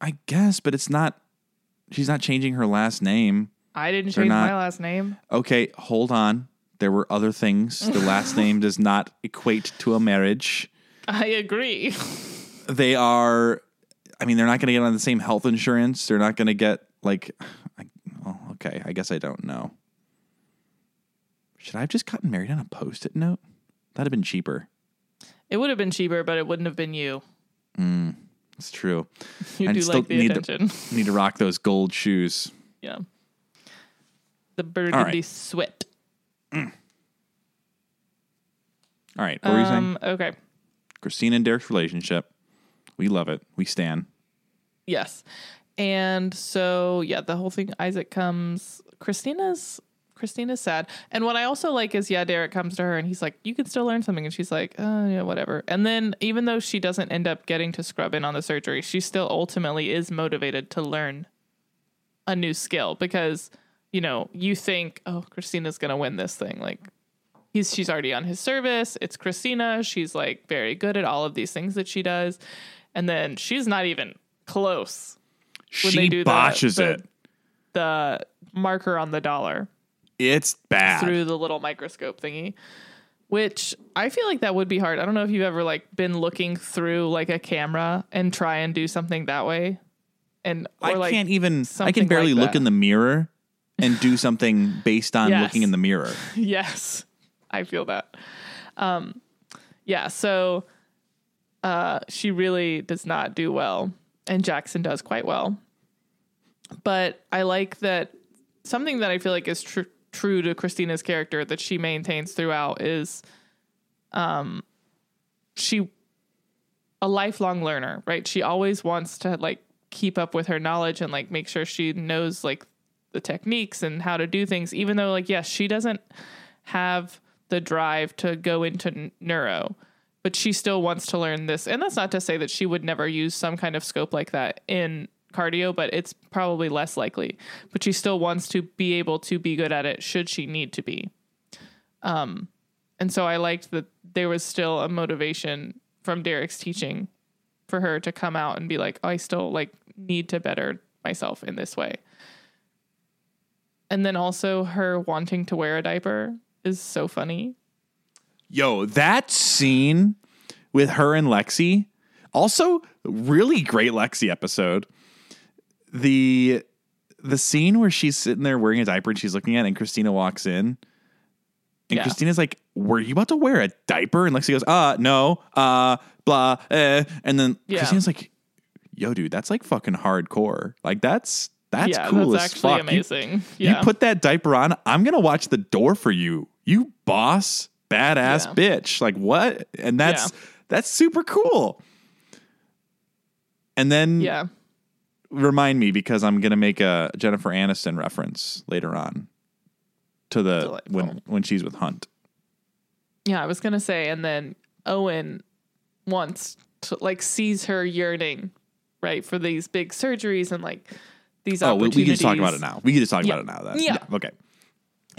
I guess, but it's not, she's not changing her last name. I didn't They're change not- my last name. Okay, hold on. There were other things. The last name does not equate to a marriage. I agree. They are, I mean, they're not going to get on the same health insurance. They're not going to get, like, I, well, okay, I guess I don't know. Should I have just gotten married on a post it note? That'd have been cheaper. It would have been cheaper, but it wouldn't have been you. It's true. You I do still like the need to- attention. Need to rock those gold shoes. yeah. The burgundy sweat. All right, what were you saying? Um, okay. Christina and Derek's relationship. We love it. We stand. Yes. And so yeah, the whole thing Isaac comes Christina's Christina's sad. And what I also like is yeah, Derek comes to her and he's like, You can still learn something and she's like, Oh yeah, whatever. And then even though she doesn't end up getting to scrub in on the surgery, she still ultimately is motivated to learn a new skill because, you know, you think, Oh, Christina's gonna win this thing. Like he's she's already on his service. It's Christina. She's like very good at all of these things that she does, and then she's not even close. When She do the- botches the- it. The marker on the dollar It's bad. through the little microscope thingy which i feel like that would be hard i don't know if you've ever like been looking through like a camera and try and do something that way and or I like can't even. I can barely like look in the mirror and do something based on Yes. looking in the mirror. yes i feel that um yeah so uh she really does not do well and jackson does quite well. But i like that something that i feel like is tr- true to christina's character that she maintains throughout is um she a lifelong learner right? She always wants to like keep up with her knowledge and like make sure she knows like the techniques and how to do things even though like yes she doesn't have the drive to go into neuro but she still wants to learn this. And that's not to say that she would never use some kind of scope like that in cardio but it's probably less likely. But she still wants to be able to be good at it should she need to be. Um and so i liked that there was still a motivation from derek's teaching for her to come out and be like i still like need to better myself in this way. And then also her wanting to wear a diaper is so funny. Yo, that scene with her and Lexie, also really great Lexie episode. The the scene where she's sitting there wearing a diaper and she's looking at it and Christina walks in. And Yeah. Christina's like, Were you about to wear a diaper? And Lexie goes, Uh, no, uh, blah, eh. And then Yeah. Christina's like, Yo, dude, that's like fucking hardcore. Like that's that's yeah, cool that's as actually fuck. You- amazing. yeah. you put that diaper on, I'm gonna watch the door for you. You boss, badass Yeah. bitch. Like what? And that's Yeah. that's super cool. And then yeah. remind me because I'm gonna make a Jennifer Aniston reference later on to the Delightful. when when she's with Hunt. Yeah, I was gonna say, and then Owen wants to like sees her yearning, right, for these big surgeries and like these Oh, we, we can just talk about it now. We can just talk Yeah. about it now. Then. Yeah. Okay.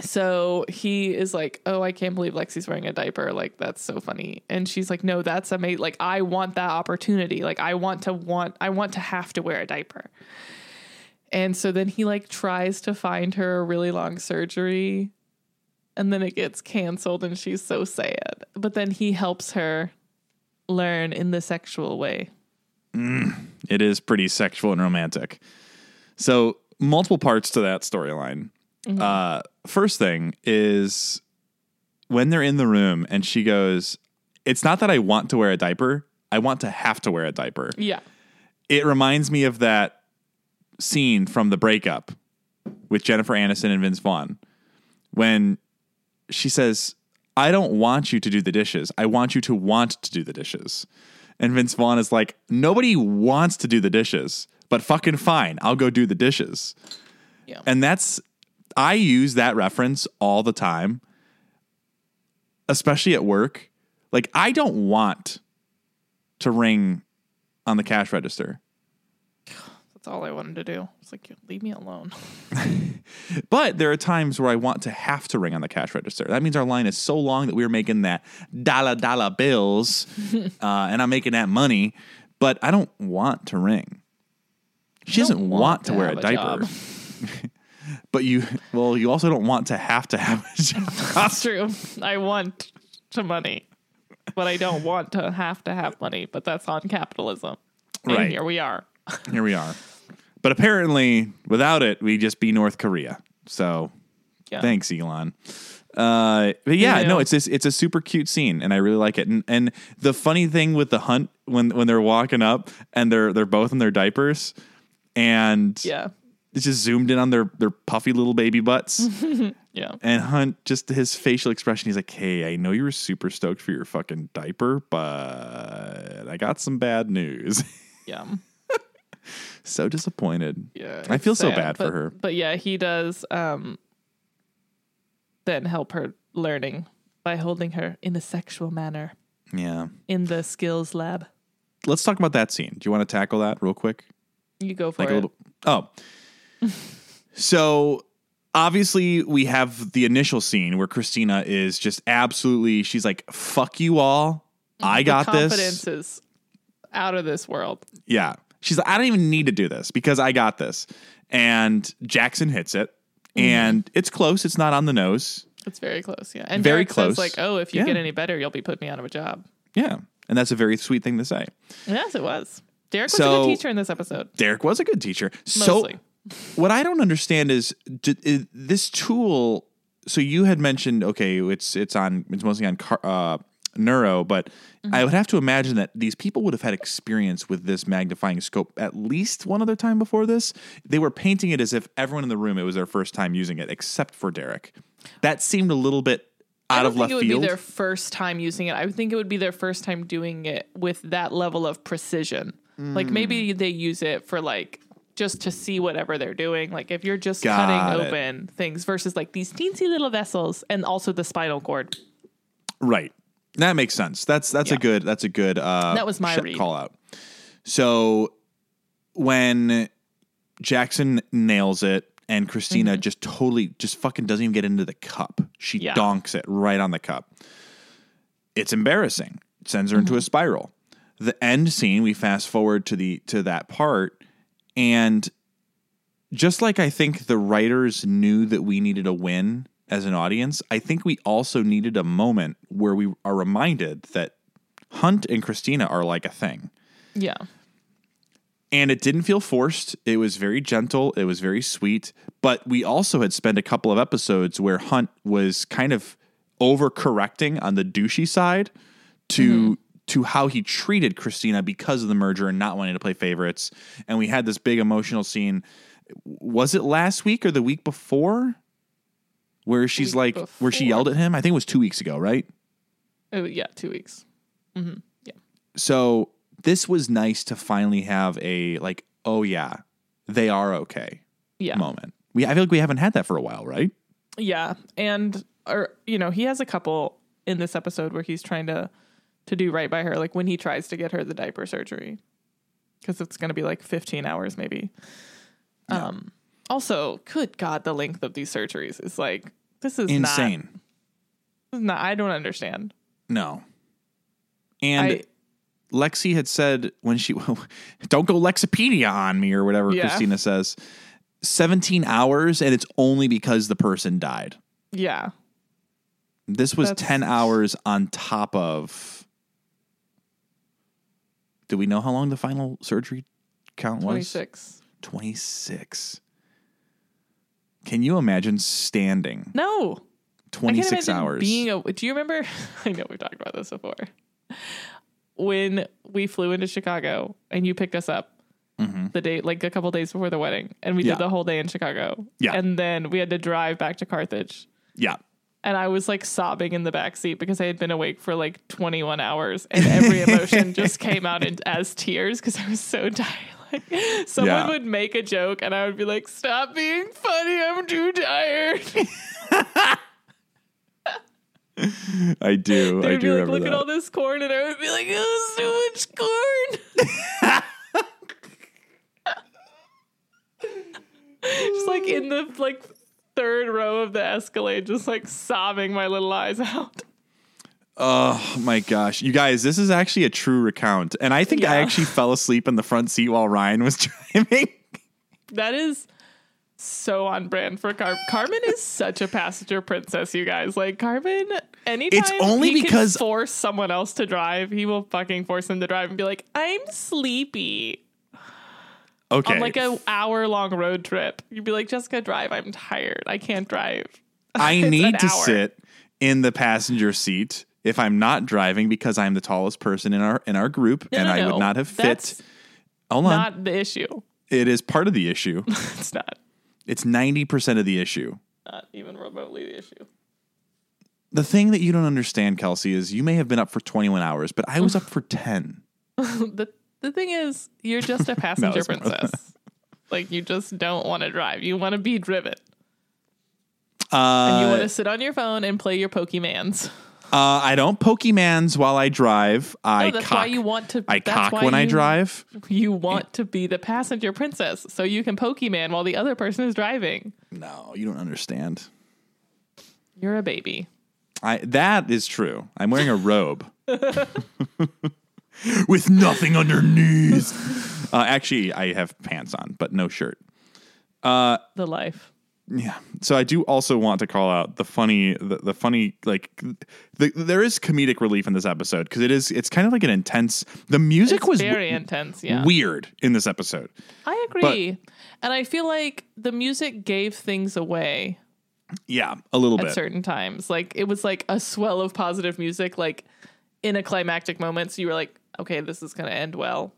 So he is like, "Oh, I can't believe Lexie's wearing a diaper. Like that's so funny." And she's like, "No, that's amazing. Like I want that opportunity. Like I want to want I want to have to wear a diaper." And so then he like tries to find her a really long surgery and then it gets canceled and she's so sad. But then he helps her learn in the sexual way. Mm, it is pretty sexual and romantic. So multiple parts to that storyline. Uh, first thing is when they're in the room and she goes, "It's not that I want to wear a diaper. I want to have to wear a diaper." Yeah. It reminds me of that scene from the breakup with Jennifer Aniston and Vince Vaughn when she says, I don't want you to do the dishes. I want you to want to do the dishes. And Vince Vaughn is like, nobody wants to do the dishes, but fucking fine. I'll go do the dishes. Yeah. And that's, I use that reference all the time, especially at work. Like, I don't want to ring on the cash register. That's all I wanted to do. It's like, leave me alone. But there are times where I want to have to ring on the cash register. That means our line is so long that we're making that dollar dollar bills, uh, and I'm making that money. But I don't want to ring. She doesn't want, want to to wear a a diaper. but you, well, you also don't want to have to have a job. That's true. I want to money, but I don't want to have to have money. But that's on capitalism. And Right. here we are. Here we are. But apparently, without it, we'd just be North Korea. So Yeah. Thanks, Elon. Uh, but yeah, You no, it's this, it's a super cute scene, and I really like it. And and the funny thing with the hunt when when they're walking up and they're they're both in their diapers, and Yeah. It's just zoomed in on their their puffy little baby butts. Yeah. and Hunt, just his facial expression, he's like, "Hey, I know you were super stoked for your fucking diaper, but I got some bad news. Yeah. so disappointed. Yeah. I feel so sad, bad for her. But yeah, he does um then help her learning by holding her in a sexual manner Yeah, in the skills lab. let's talk about that scene. Do you want to tackle that real quick? You go for like it. little oh so obviously we have the initial scene where Christina is just absolutely she's like fuck you all I got the this confidence is out of this world. yeah she's like I don't even need to do this because I got this and Jackson hits it Mm-hmm. and it's close it's not on the nose It's very close, yeah. And Very Derek close. like, "Oh, if you Yeah. get any better, you'll be putting me out of a job." yeah and that's a very sweet thing to say Yes, it was. Derek was a good teacher in this episode. Derek was a good teacher Mostly. so what I don't understand is, d- is this tool. So you had mentioned, okay, it's it's on it's mostly on car, uh, neuro, but Mm-hmm. I would have to imagine that these people would have had experience with this magnifying scope at least one other time before this. They were painting it as if everyone in the room it was their first time using it, except for Derek. That seemed a little bit I out don't of think left it would field. be their first time using it. I would think it would be their first time doing it with that level of precision. Like Mm. maybe they use it for like just to see whatever they're doing. Like if you're just Got cutting it. open things versus like these teensy little vessels and also the spinal cord. Right. That makes sense. That's that's a good that's a good uh That was my sh- call out. So when Jackson nails it and Christina just totally just fucking doesn't even get into the cup. She Mm-hmm. Yeah. donks it right on the cup. It's embarrassing. It sends her into Mm-hmm. a spiral. The end scene, we fast forward to the to that part and just like I think the writers knew that we needed a win as an audience, I think we also needed a moment where we are reminded that Hunt and Christina are like a thing. Yeah. And it didn't feel forced. It was very gentle. It was very sweet. But we also had spent a couple of episodes where Hunt was kind of overcorrecting on the douchey side to mm-hmm. To how he treated Christina because of the merger and not wanting to play favorites. And we had this big emotional scene. Was it last week or the week before? Where she's Week like, where she yelled at him? I think it was two weeks ago, right? Oh, yeah, two weeks. Mm-hmm. Yeah. so this was nice to finally have a like oh yeah they are okay Yeah. moment we i feel like we haven't had that for a while right Yeah, and or you know, he has a couple in this episode where he's trying to to do right by her, like when he tries to get her the diaper surgery, because it's going to be like 15 hours maybe. Um. Also, good God, the length of these surgeries is like this is insane Not, not I don't understand. no and I lexie had said when she don't go lexipedia on me or whatever Yeah. christina says 17 hours and it's only because the person died yeah this was That's- 10 hours on top of do we know how long the final surgery count was 26. 26. Can you imagine standing No, I 26 can't hours? being a. Do you remember? I know we've talked about this before. When we flew into Chicago and you picked us up the day, like a couple days before the wedding, and we Mm-hmm. Yeah. did the whole day in Chicago. Yeah. and then we had to drive back to Carthage. yeah. And I was like sobbing in the back seat because I had been awake for like 21 hours, and every emotion just came out in, as tears because I was so tired. Like, someone Yeah. would make a joke, and I would be like, "Stop being funny, I'm too tired." I do. I do like, remember look that. at all this corn, and I would be like, oh, so much corn. just like in the like third row of the Escalade, just like sobbing my little eyes out. oh my gosh. You guys, this is actually a true recount. And I think I actually fell asleep in the front seat while Ryan was driving. That is so on brand for Car- Carmen is such a passenger princess, you guys. Like Carmen, anytime It's only he can because- force someone else to drive, he will fucking force them to drive and be like, "I'm sleepy." Okay. on like a hour long road trip. You'd be like, Jessica, drive. I'm tired. I can't drive. I need to hour. sit in the passenger seat if I'm not driving because I'm the tallest person in our in our group No, and no, I would no. not have fit. That's Hold on. Not the issue. it is part of the issue. It's not. It's 90% of the issue. Not even remotely the issue. The thing that you don't understand, Kelcey, is you may have been up for 21 hours, but I was up for 10. the the thing is, you're just a passenger princess. like you just don't want to drive. You want to be driven. Uh, And you want to sit on your phone and play your Pokemans. Uh, I don't Pokemans while I drive. I Oh, that's cock, why you want to. I cock when I drive. You want to be the passenger princess, so you can Pokemon while the other person is driving. No, you don't understand. You're a baby. I that is true. I'm wearing a robe with nothing underneath. Uh, actually, I have pants on, but no shirt. The life. Yeah. So I do also want to call out the funny, the, the funny, like, the, there is comedic relief in this episode because it is, it's kind of like an intense. The music It's was very w- intense. Yeah, weird in this episode. I agree, and I feel like the music gave things away Yeah, a little at bit. At certain times. Like it was like a swell of positive music, like in a climactic moment. So you were like, okay, this is gonna end well.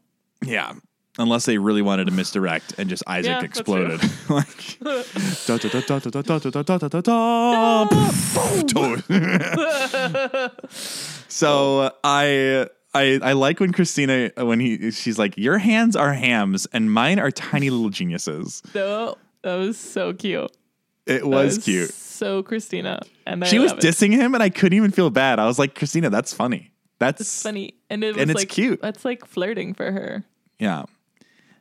Yeah. Unless they really wanted to misdirect and just Isaac Yeah, that's exploded. like da, da, da, da, da, da, da, da, da, da, da, da. So I I I like when Christina when he she's like, Your hands are hams and mine are tiny little geniuses. No, that was so cute. It That was cute. So Christina, and I She was love it. dissing him and I couldn't even feel bad. I was like, Christina, that's funny. That's It's funny, and it was and it's like cute. That's like flirting for her. Yeah.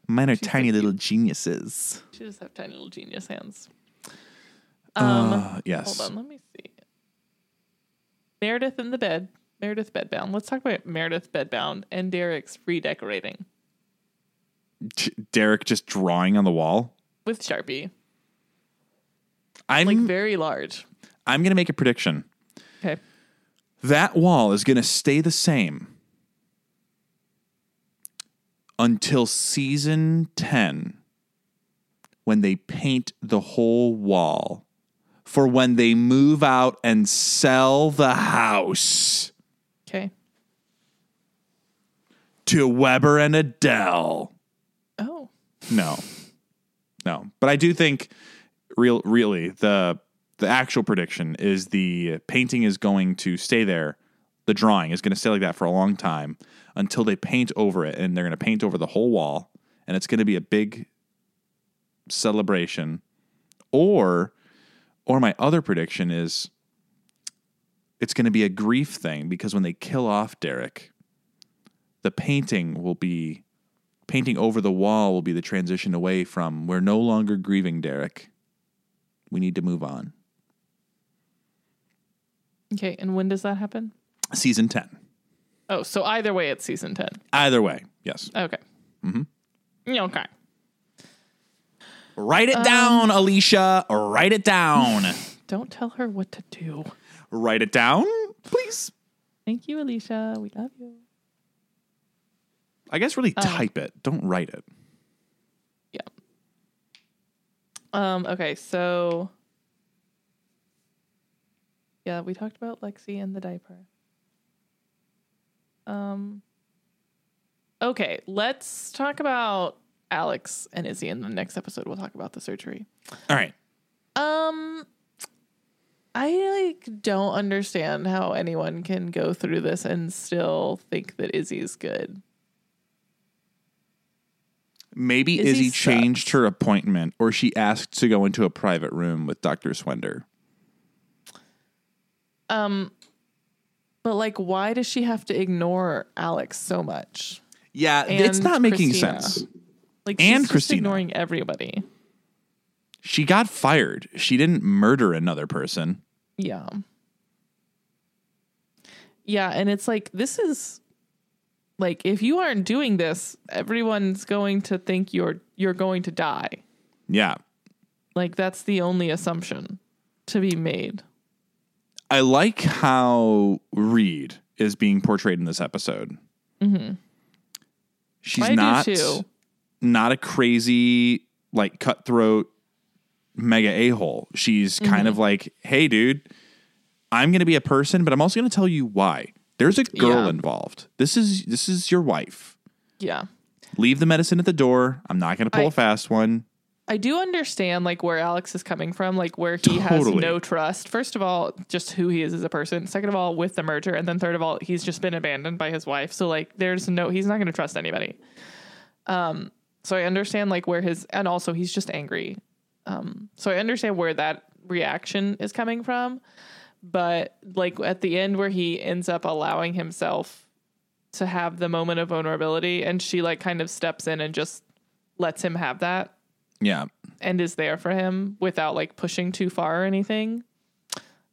Mine are tiny so little geniuses. She just have tiny little genius hands. Uh, yes. Hold on, let me see. Meredith in the bed. Meredith bedbound. Let's talk about Meredith bedbound and Derek's redecorating T- Derek just drawing on the wall. with Sharpie, I'm like very large. I'm gonna make a prediction. That wall is gonna stay the same until season ten when they paint the whole wall for when they move out and sell the house Okay. to Weber and Adele. Oh. No. No. But I do think real really the the actual prediction is the painting is going to stay there. The drawing is going to stay like that for a long time until they paint over it and they're going to paint over the whole wall and it's going to be a big celebration. Or or my other prediction is it's going to be a grief thing because when they kill off Derek, the painting will be painting over the wall will be the transition away from we're no longer grieving Derek. We need to move on. Okay. And when does that happen? Season 10. Oh, so either way, it's season ten. Either way, yes. Okay. Mm-hmm. Okay. Write it down, Alicia. Write it down. Don't tell her what to do. Write it down, please. Thank you, Alicia. We love you. I guess really type it. Don't write it. Yeah. Um, okay, so yeah, we talked about Lexie and the diaper. Um Okay, let's talk about Alex and Izzie in the next episode. We'll talk about the surgery. All right. Um I like don't understand how anyone can go through this and still think that Izzie's good. Maybe Izzie Izzie changed her appointment or she asked to go into a private room with Dr. Swender. Um but like why does she have to ignore Alex so much? Yeah, it's not making Christina. sense. Like And she's Christina. ignoring everybody. She got fired. She didn't murder another person. Yeah. Yeah, and it's like this is like if you aren't doing this, everyone's going to think you're you're going to die. Yeah. Like that's the only assumption to be made. I like how Reed is being portrayed in this episode. Mm-hmm. She's I not not a crazy like cutthroat mega a hole. She's kind mm-hmm. of like, hey, dude, I'm going to be a person, but I'm also going to tell you why. There's a girl Yeah. involved. This is this is your wife. Yeah. Leave the medicine at the door. I'm not going to pull I- a fast one. I do understand like where Alex is coming from, like where he has no trust. First of all, just who he is as a person. Second of all, with the merger, and then third of all, he's just been abandoned by his wife. So like, there's no, he's not going to trust anybody. Um, so I understand like where his, and also he's just angry. Um, so I understand where that reaction is coming from, but like at the end where he ends up allowing himself to have the moment of vulnerability and she like kind of steps in and just lets him have that Yeah. and is there for him without like pushing too far or anything.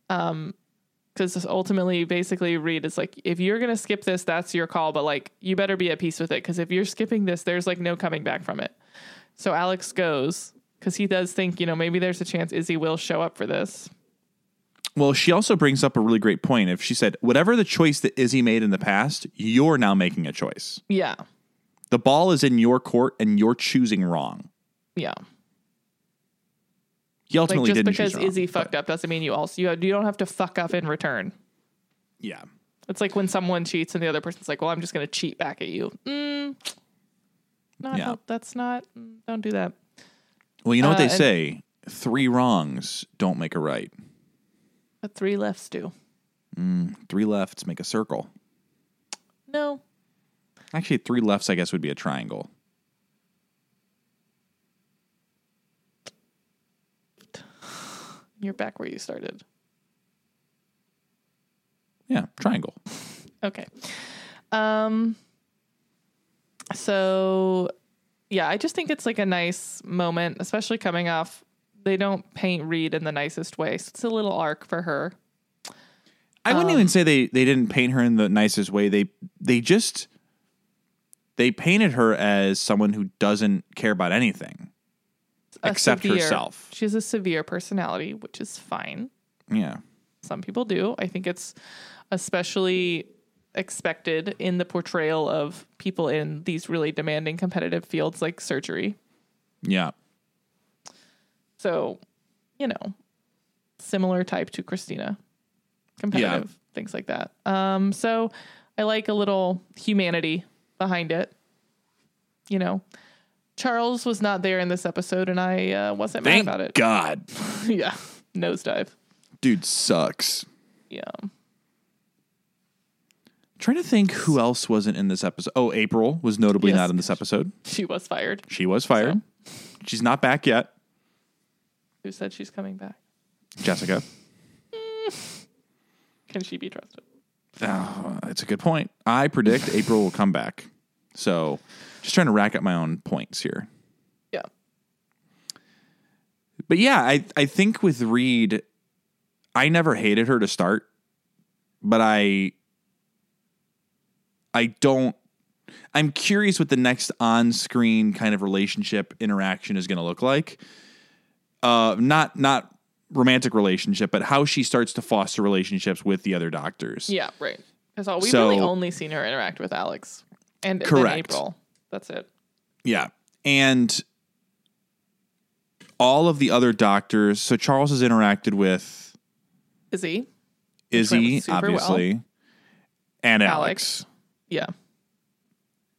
Um, because ultimately, basically, Reed is like, if you're gonna skip this, that's your call, but like, you better be at peace with it. Because if you're skipping this, there's like no coming back from it. So Alex goes because he does think, you know, maybe there's a chance Izzie will show up for this. Well, she also brings up a really great point. If she said, whatever the choice that Izzie made in the past, you're now making a choice. Yeah, The ball is in your court and you're choosing wrong. Yeah. He Like just didn't because wrong, Izzie fucked up doesn't mean you also you, you don't have to fuck up in return. Yeah. It's like when someone cheats and the other person's like, "Well, I'm just gonna cheat back at you." Mm, not Yeah. help. That's not. mm, Don't do that. Well, you know what Uh, they say three wrongs don't make a right, But three lefts do. three lefts make a circle. No, Actually, three lefts, I guess, would be a triangle. You're back where you started. Yeah, triangle. Okay. Um. So, yeah, I just think it's like a nice moment, especially coming off. They don't paint Reed in the nicest way, so it's a little arc for her. I wouldn't even say they they didn't paint her in the nicest way. They they just they painted her as someone who doesn't care about anything A except severe- herself. She has a severe personality, which is fine. Yeah. Some people do. I think it's especially expected in the portrayal of people in these really demanding competitive fields like surgery. Yeah. So, you know, similar type to Christina. Competitive, things like that. Um, so I like a little humanity behind it. You know, Charles was not there in this episode and I uh, wasn't Thank mad about it. God. yeah. Nosedive. Dude sucks. Yeah. trying to think who else wasn't in this episode. Oh, April was notably Yes. not in this episode. She was fired. She was fired. She's not back yet. Who said she's coming back? Jessica. Can she be trusted? Oh, it's a good point. I predict April will come back. So just trying to rack up my own points here. Yeah. But yeah, I, I think with Reed, I never hated her to start, but I I don't I'm curious what the next on-screen kind of relationship interaction is going to look like. Uh not not romantic relationship, but how she starts to foster relationships with the other doctors. Yeah, right. Because all we've So- really only seen her interact with Alex and then Correct. April. That's it. Yeah. And all of the other doctors, so Charles has interacted with Izzie. Izzie, super well. obviously, and Alex. Alex. Yeah.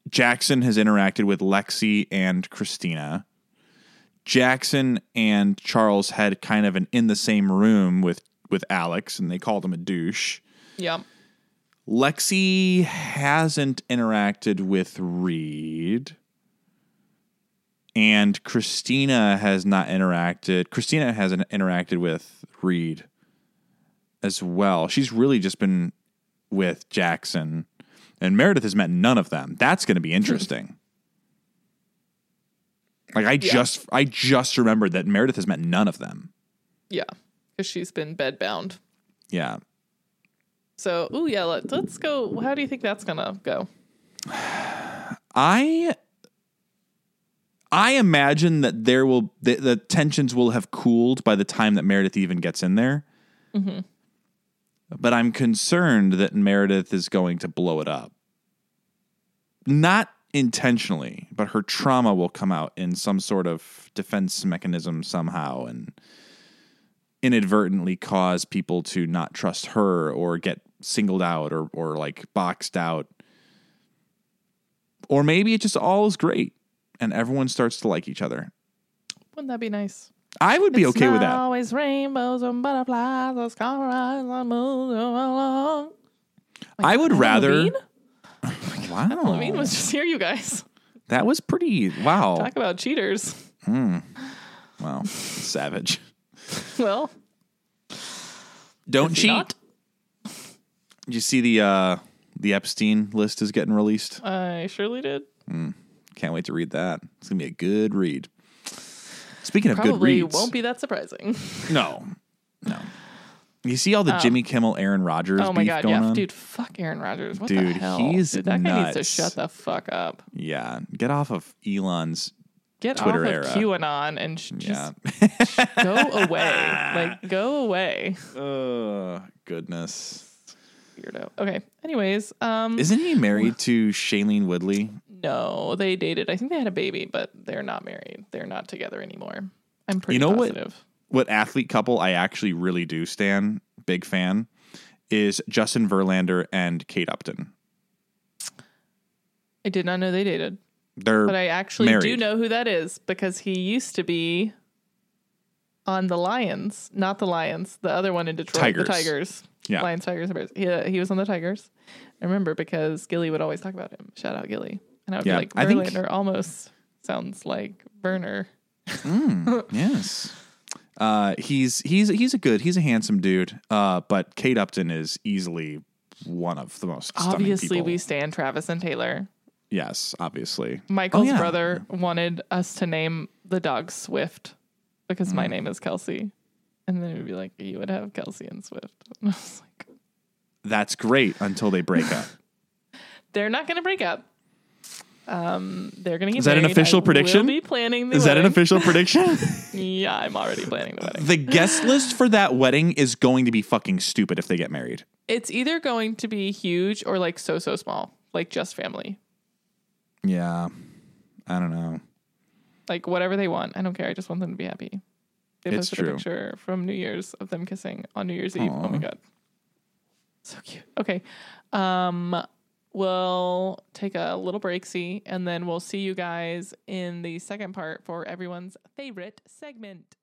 Jackson has interacted with Lexie and Christina. Jackson and Charles had kind of an in the same room with with Alex, and they called him a douche. Yeah. Lexie hasn't interacted with Reed. And Christina has not interacted. Christina hasn't interacted with Reed as well. She's really just been with Jackson. And Meredith has met none of them. That's going to be interesting. Hmm. like I just I just remembered that Meredith has met none of them. Yeah. Because she's been bedbound. Yeah. So, ooh, yeah, let, let's go. How do you think that's going to go? I I imagine that there will the, the tensions will have cooled by the time that Meredith even gets in there. Mm-hmm. But I'm concerned that Meredith is going to blow it up. Not intentionally, but her trauma will come out in some sort of defense mechanism somehow and inadvertently cause people to not trust her or get singled out or or like boxed out. Or maybe it just all is great and everyone starts to like each other. Wouldn't that be nice? I would be It's okay with that. Always rainbows and butterflies, those colors on moon along. I would rather. Levine? Wow, Levine was just here, you guys. that was pretty. Wow, Talk about cheaters. Hmm. wow, savage. Well, Don't cheat. not? Did you see the uh, the Epstein list is getting released? I surely did. Mm, Can't wait to read that. It's gonna be a good read. Speaking of good reads, won't be that surprising. no, no. You see all the Jimmy Kimmel, Aaron Rodgers oh my god, yeah, on? dude, fuck Aaron Rodgers. What the Dude, hell? he's Dude, that guy needs to shut the fuck up. Yeah, get off of Elon's. Get Twitter off era. QAnon and sh- Yeah. just go away. Like, go away. oh goodness. Weirdo. Okay. Anyways, um, Isn't he married to Shailene Woodley? no, they dated. I think they had a baby, but they're not married. They're not together anymore. I'm pretty You know what? positive. What athlete couple I actually really do stand big fan is Justin Verlander and Kate Upton. I did not know they dated, They're but I actually do married. know who that is because he used to be on the Lions, not the Lions, the other one in Detroit, Tigers. the Tigers. Yeah. Lions, Tigers, Bears. He, he was on the Tigers. I remember because Gilly would always talk about him. Shout out Gilly. And I would Yeah, be like, I think- Verlander almost sounds like Werner. yes. Uh, he's he's he's a good he's a handsome dude. Uh, but Kate Upton is easily one of the most Obviously, people. we stand Travis and Taylor. yes, obviously. Michael's Oh, yeah. brother wanted us to name the dog Swift because Mm. my name is Kelcey. And then we'd be like, you would have Kelcey and Swift. And I was like, That's great until they break up. they're not going to break up. Um, they're going to get married. Is that an official I prediction? Will be planning the Is that an official prediction? Yeah, I'm already planning the wedding. the guest list for that wedding is going to be fucking stupid if they get married. It's either going to be huge or like so so small, like just family, Yeah. I don't know. Like whatever they want. I don't care. I just want them to be happy. They It's posted true. a picture from New Year's of them kissing on New Year's Eve. Oh my Aw. god, so cute. Okay, um, we'll take a little break, see, and then we'll see you guys in the second part for everyone's favorite segment.